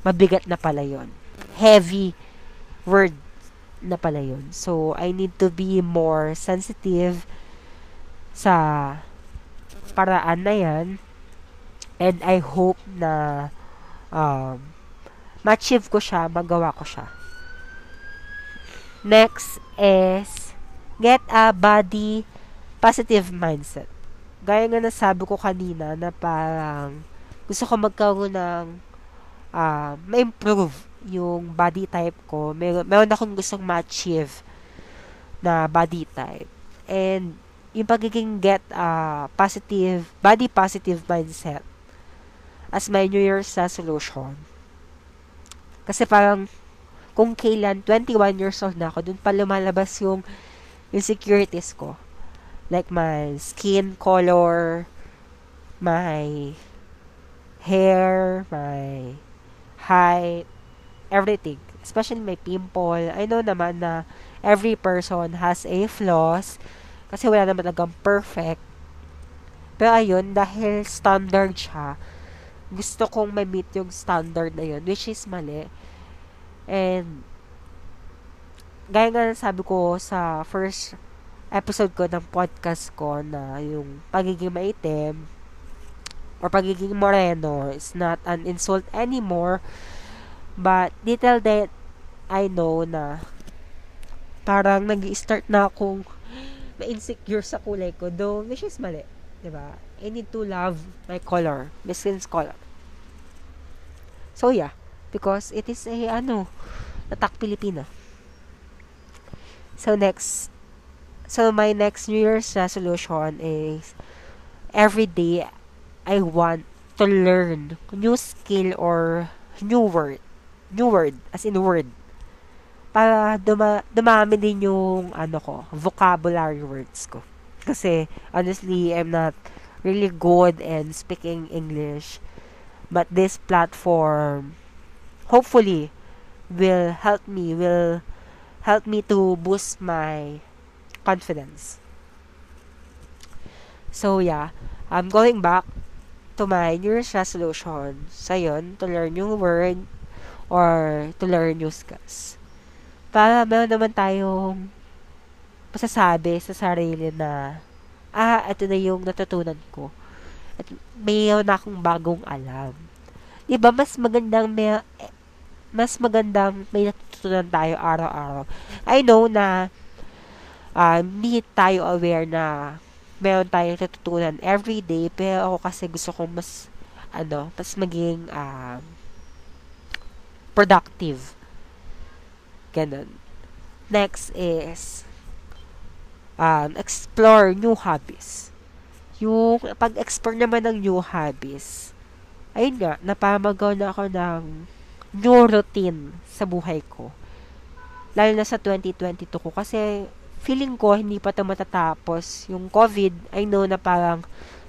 mabigat na pala yon Heavy word na pala yon So, I need to be more sensitive sa paraan na yan And I hope na um, ma-achieve ko siya, magawa ko siya. Next is get a body positive mindset. Gaya nga nasabi ko kanina na parang gusto ko magkaroon ng uh, ma-improve yung body type ko. Mer- meron akong gustong ma-achieve na body type. And yung pagiging get uh, positive, body positive mindset as my New Year's resolution. Kasi parang kung kailan 21 years old na ako, dun pa lumalabas yung insecurities ko. Like my skin color, my hair, my height, everything. Especially my pimple. I know naman na every person has a flaws kasi wala naman talagang perfect. Pero ayun, dahil standard siya, gusto kong ma-meet yung standard na yun, which is mali. And, gaya nga sabi ko sa first episode ko ng podcast ko na yung pagiging maitim or pagiging moreno is not an insult anymore. But, little that I know na parang nag start na akong ma-insecure sa kulay ko. Though, which is mali. Diba? I need to love my color. My skin's color. So, yeah because it is a ano Tatak Pilipina. So next so my next New Year's resolution is every day I want to learn new skill or new word. New word, as in word. Para duma, dumami din yung ano ko, vocabulary words ko. Kasi honestly, I'm not really good in speaking English. But this platform hopefully will help me will help me to boost my confidence so yeah I'm going back to my New Year's resolution sa yun, to learn new word or to learn new skills para meron naman tayong pasasabi sa sarili na ah, ito na yung natutunan ko at mayroon na akong bagong alam. Diba, mas magandang may, mas magandang may natutunan tayo araw-araw. I know na uh, hindi tayo aware na meron tayong natutunan every day, pero ako kasi gusto kong mas, ano, mas maging uh, productive. Ganun. Next is um, explore new hobbies. Yung pag-explore naman ng new hobbies, ayun nga, napamagaw na ako ng new routine sa buhay ko. Lalo na sa 2022 ko. Kasi feeling ko hindi pa ito matatapos. Yung COVID, I know na parang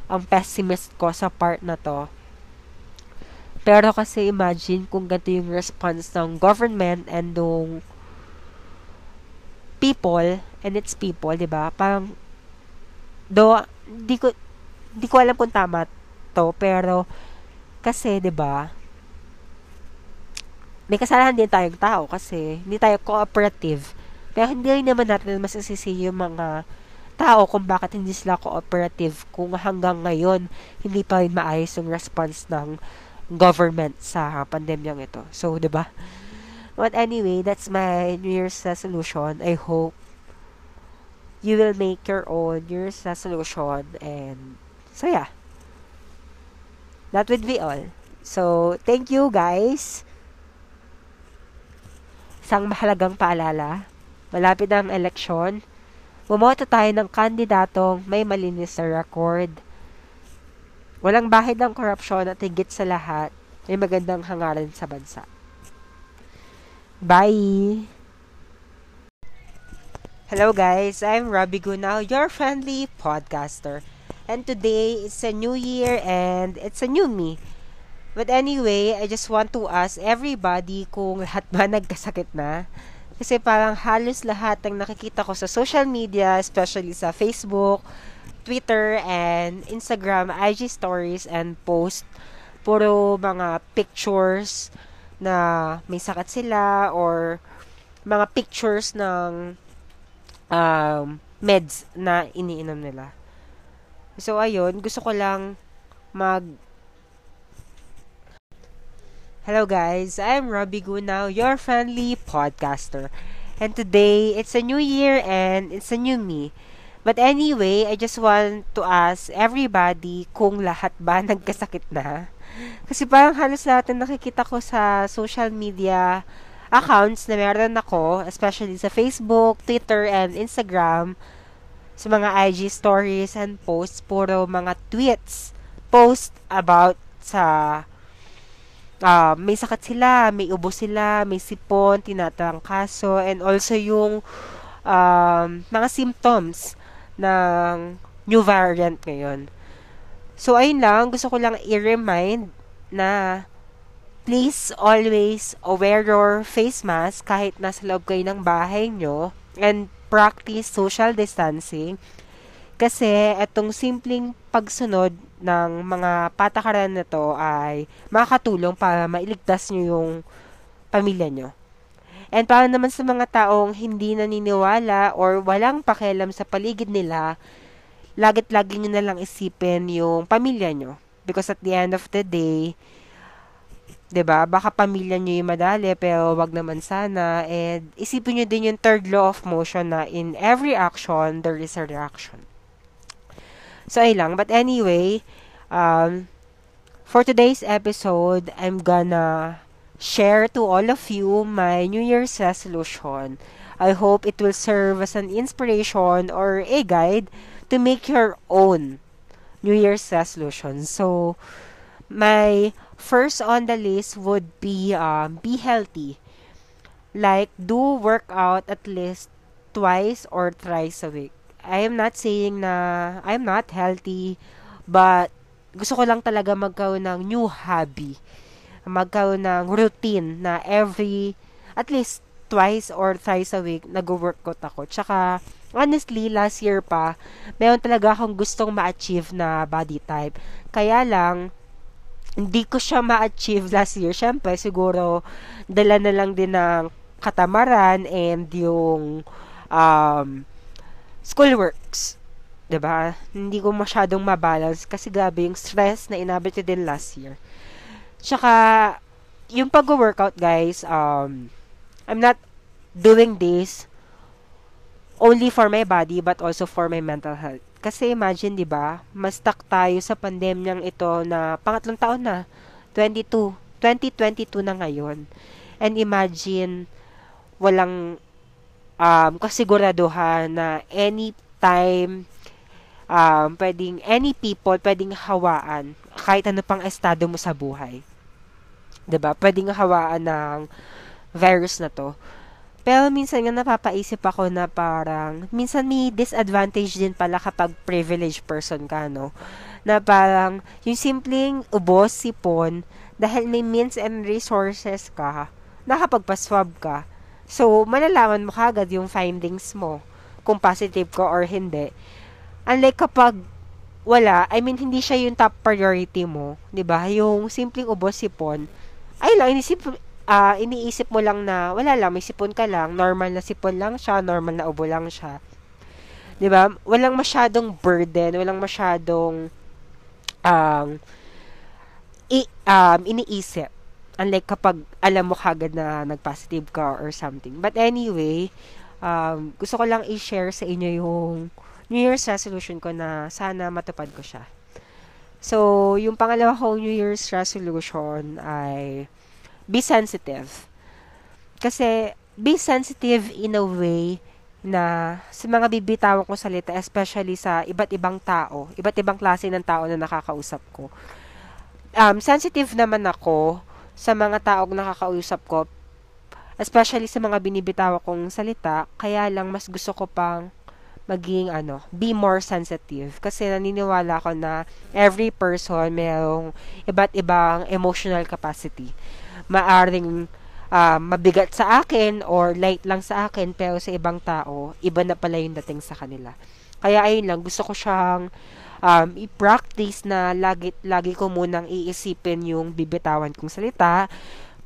ang pessimist ko sa part na to. Pero kasi imagine kung ganito yung response ng government and ng people and its people, 'di ba? Parang do di ko di ko alam kung tama to, pero kasi 'di ba? may kasalanan din tayong tao kasi hindi tayo cooperative. Pero hindi rin naman natin masasisi yung mga tao kung bakit hindi sila cooperative kung hanggang ngayon hindi pa rin maayos yung response ng government sa pandemyang ito. So, 'di ba? But anyway, that's my New Year's resolution. I hope you will make your own New Year's resolution and so yeah. That would be all. So, thank you guys Isang mahalagang paalala, malapit ang eleksyon, bumoto tayo ng kandidatong may malinis na record. Walang bahid ng korupsyon at higit sa lahat, may magandang hangaran sa bansa. Bye! Hello guys, I'm Robbie Gunao, your friendly podcaster. And today, it's a new year and it's a new me. But anyway, I just want to ask everybody kung lahat ba nagkasakit na. Kasi parang halos lahat ng nakikita ko sa social media, especially sa Facebook, Twitter, and Instagram, IG stories and post, puro mga pictures na may sakit sila or mga pictures ng um, meds na iniinom nila. So, ayun, gusto ko lang mag Hello guys, I'm Robbie Gunaw, your friendly podcaster. And today, it's a new year and it's a new me. But anyway, I just want to ask everybody kung lahat ba nagkasakit na. Kasi parang halos lahat na nakikita ko sa social media accounts na meron ako, especially sa Facebook, Twitter, and Instagram, sa mga IG stories and posts, puro mga tweets, post about sa uh, may sakit sila, may ubo sila, may sipon, tinatangkaso, and also yung um, mga symptoms ng new variant ngayon. So, ayun lang, gusto ko lang i-remind na please always wear your face mask kahit nasa loob kayo ng bahay nyo and practice social distancing kasi itong simpleng pagsunod ng mga patakaran na to ay makakatulong para mailigtas nyo yung pamilya nyo. And para naman sa mga taong hindi naniniwala or walang pakialam sa paligid nila, lagit-lagi nyo na lang isipin yung pamilya nyo. Because at the end of the day, 'di ba? Baka pamilya niyo yung madali pero wag naman sana and isipin niyo din yung third law of motion na in every action there is a reaction. So, ay lang. But anyway, um, for today's episode, I'm gonna share to all of you my New Year's resolution. I hope it will serve as an inspiration or a guide to make your own New Year's resolution. So, my first on the list would be um, be healthy. Like, do workout at least twice or thrice a week. I am not saying na I'm not healthy, but gusto ko lang talaga magkaroon ng new hobby. Magkaroon ng routine na every, at least twice or thrice a week, nag-workout ako. Tsaka, honestly, last year pa, meron talaga akong gustong ma-achieve na body type. Kaya lang, hindi ko siya ma-achieve last year. Siyempre, siguro, dala na lang din ng katamaran and yung um, schoolworks. 'di ba? Hindi ko masyadong mabalance kasi grabe yung stress na inabot ko din last year. Tsaka yung pag-workout, guys, um I'm not doing this only for my body but also for my mental health. Kasi imagine, 'di ba? Mas stuck tayo sa pandemyang ito na pangatlong taon na 22, 2022 na ngayon. And imagine walang um, kasiguraduhan na anytime um, pwedeng any people pwedeng hawaan kahit ano pang estado mo sa buhay. 'Di ba? Pwedeng hawaan ng virus na 'to. Pero minsan nga napapaisip ako na parang minsan may disadvantage din pala kapag privileged person ka, no? Na parang yung simpleng ubos, sipon, dahil may means and resources ka, nakapagpa-swab ka, So, malalaman mo kagad yung findings mo kung positive ka or hindi. Unlike kapag wala, I mean, hindi siya yung top priority mo, 'di ba Yung simpleng ubos sipon, ay lang, inisip, uh, iniisip mo lang na, wala lang, may sipon ka lang, normal na sipon lang siya, normal na ubo lang siya. 'di ba Walang masyadong burden, walang masyadong um, i, um, iniisip. Unlike kapag alam mo kagad na nag-positive ka or something. But anyway, um, gusto ko lang i-share sa inyo yung New Year's resolution ko na sana matupad ko siya. So, yung pangalawa kong New Year's resolution ay be sensitive. Kasi, be sensitive in a way na sa mga bibitawan ko salita, especially sa iba't ibang tao, iba't ibang klase ng tao na nakakausap ko. Um, sensitive naman ako sa mga taong nakakausap ko, especially sa mga binibitaw kong salita, kaya lang mas gusto ko pang maging ano, be more sensitive kasi naniniwala ko na every person mayroong iba't ibang emotional capacity. Maaring uh, mabigat sa akin or light lang sa akin pero sa ibang tao, iba na pala yung dating sa kanila. Kaya ayun lang, gusto ko siyang um, i-practice na lagi, lagi ko munang iisipin yung bibitawan kong salita,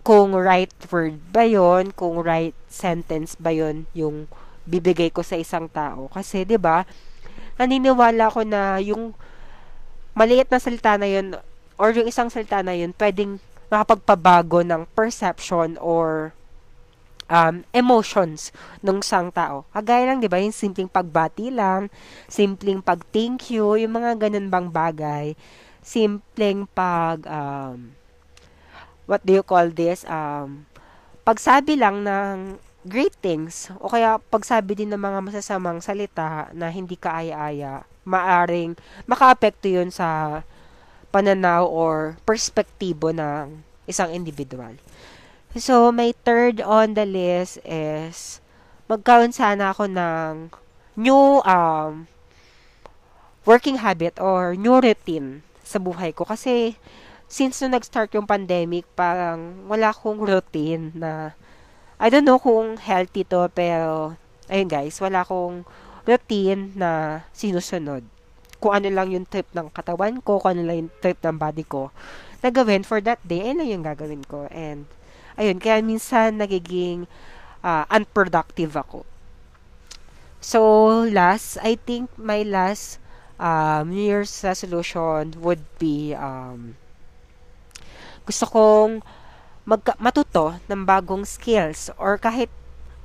kung right word ba yon kung right sentence ba yon yung bibigay ko sa isang tao. Kasi, di ba naniniwala ko na yung maliit na salita na yun or yung isang salita na yun, pwedeng makapagpabago ng perception or um, emotions ng isang tao. Kagaya lang, di ba, yung simpleng pagbati lang, simpleng pag-thank you, yung mga ganun bang bagay, simpleng pag, um, what do you call this, um, pagsabi lang ng great things, o kaya pagsabi din ng mga masasamang salita na hindi kaaya-aya, maaring makaapekto yun sa pananaw or perspektibo ng isang individual. So, my third on the list is magkaroon sana ako ng new um, working habit or new routine sa buhay ko. Kasi, since nung nag-start yung pandemic, parang wala akong routine na, I don't know kung healthy to, pero, ayun guys, wala akong routine na sinusunod. Kung ano lang yung trip ng katawan ko, kung ano lang yung trip ng body ko, na gawin for that day, ayun lang yung gagawin ko. And, ayun, kaya minsan nagiging uh, unproductive ako. So, last, I think my last um, New Year's resolution would be um, gusto kong mag- matuto ng bagong skills or kahit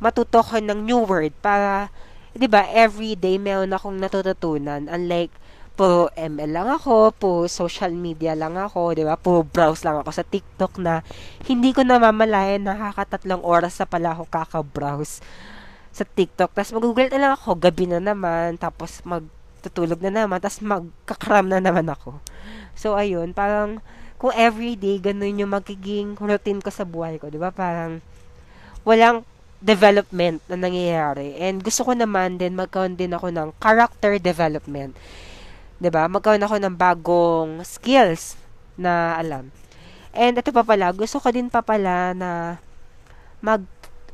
matuto ko ng new word para, di ba, every day meron akong natututunan. Unlike, po ML lang ako, po social media lang ako, di ba? Po browse lang ako sa TikTok na hindi ko namamalayan nakakatatlong oras sa pala ako kaka-browse sa TikTok. Tapos mag-google na lang ako, gabi na naman, tapos magtutulog na naman, tapos magkakram na naman ako. So, ayun, parang kung everyday ganun yung magiging routine ko sa buhay ko, di ba? Parang walang development na nangyayari. And gusto ko naman din magkaroon din ako ng character development 'di ba? Magkaroon ako ng bagong skills na alam. And ito pa pala, gusto ko din pa pala na mag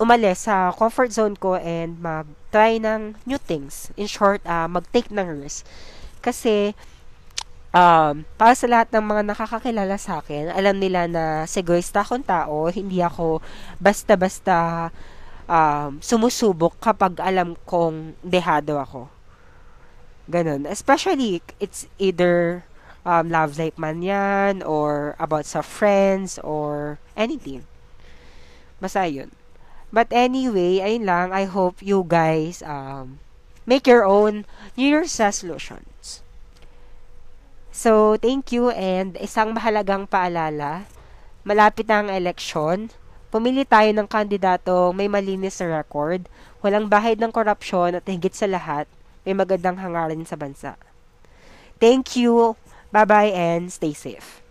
umalis sa comfort zone ko and mag-try ng new things. In short, uh, mag-take ng risk. Kasi, um, para sa lahat ng mga nakakakilala sa akin, alam nila na seguista akong tao, hindi ako basta-basta um, sumusubok kapag alam kong dehado ako. Ganun. Especially, it's either um, love life man yan, or about sa friends, or anything. Basta yun. But anyway, ayun lang. I hope you guys um, make your own New Year's resolutions. So, thank you and isang mahalagang paalala. Malapit na ang eleksyon. Pumili tayo ng kandidato may malinis na record, walang bahid ng korupsyon at higit sa lahat, may magandang hangarin sa bansa. Thank you. Bye-bye and stay safe.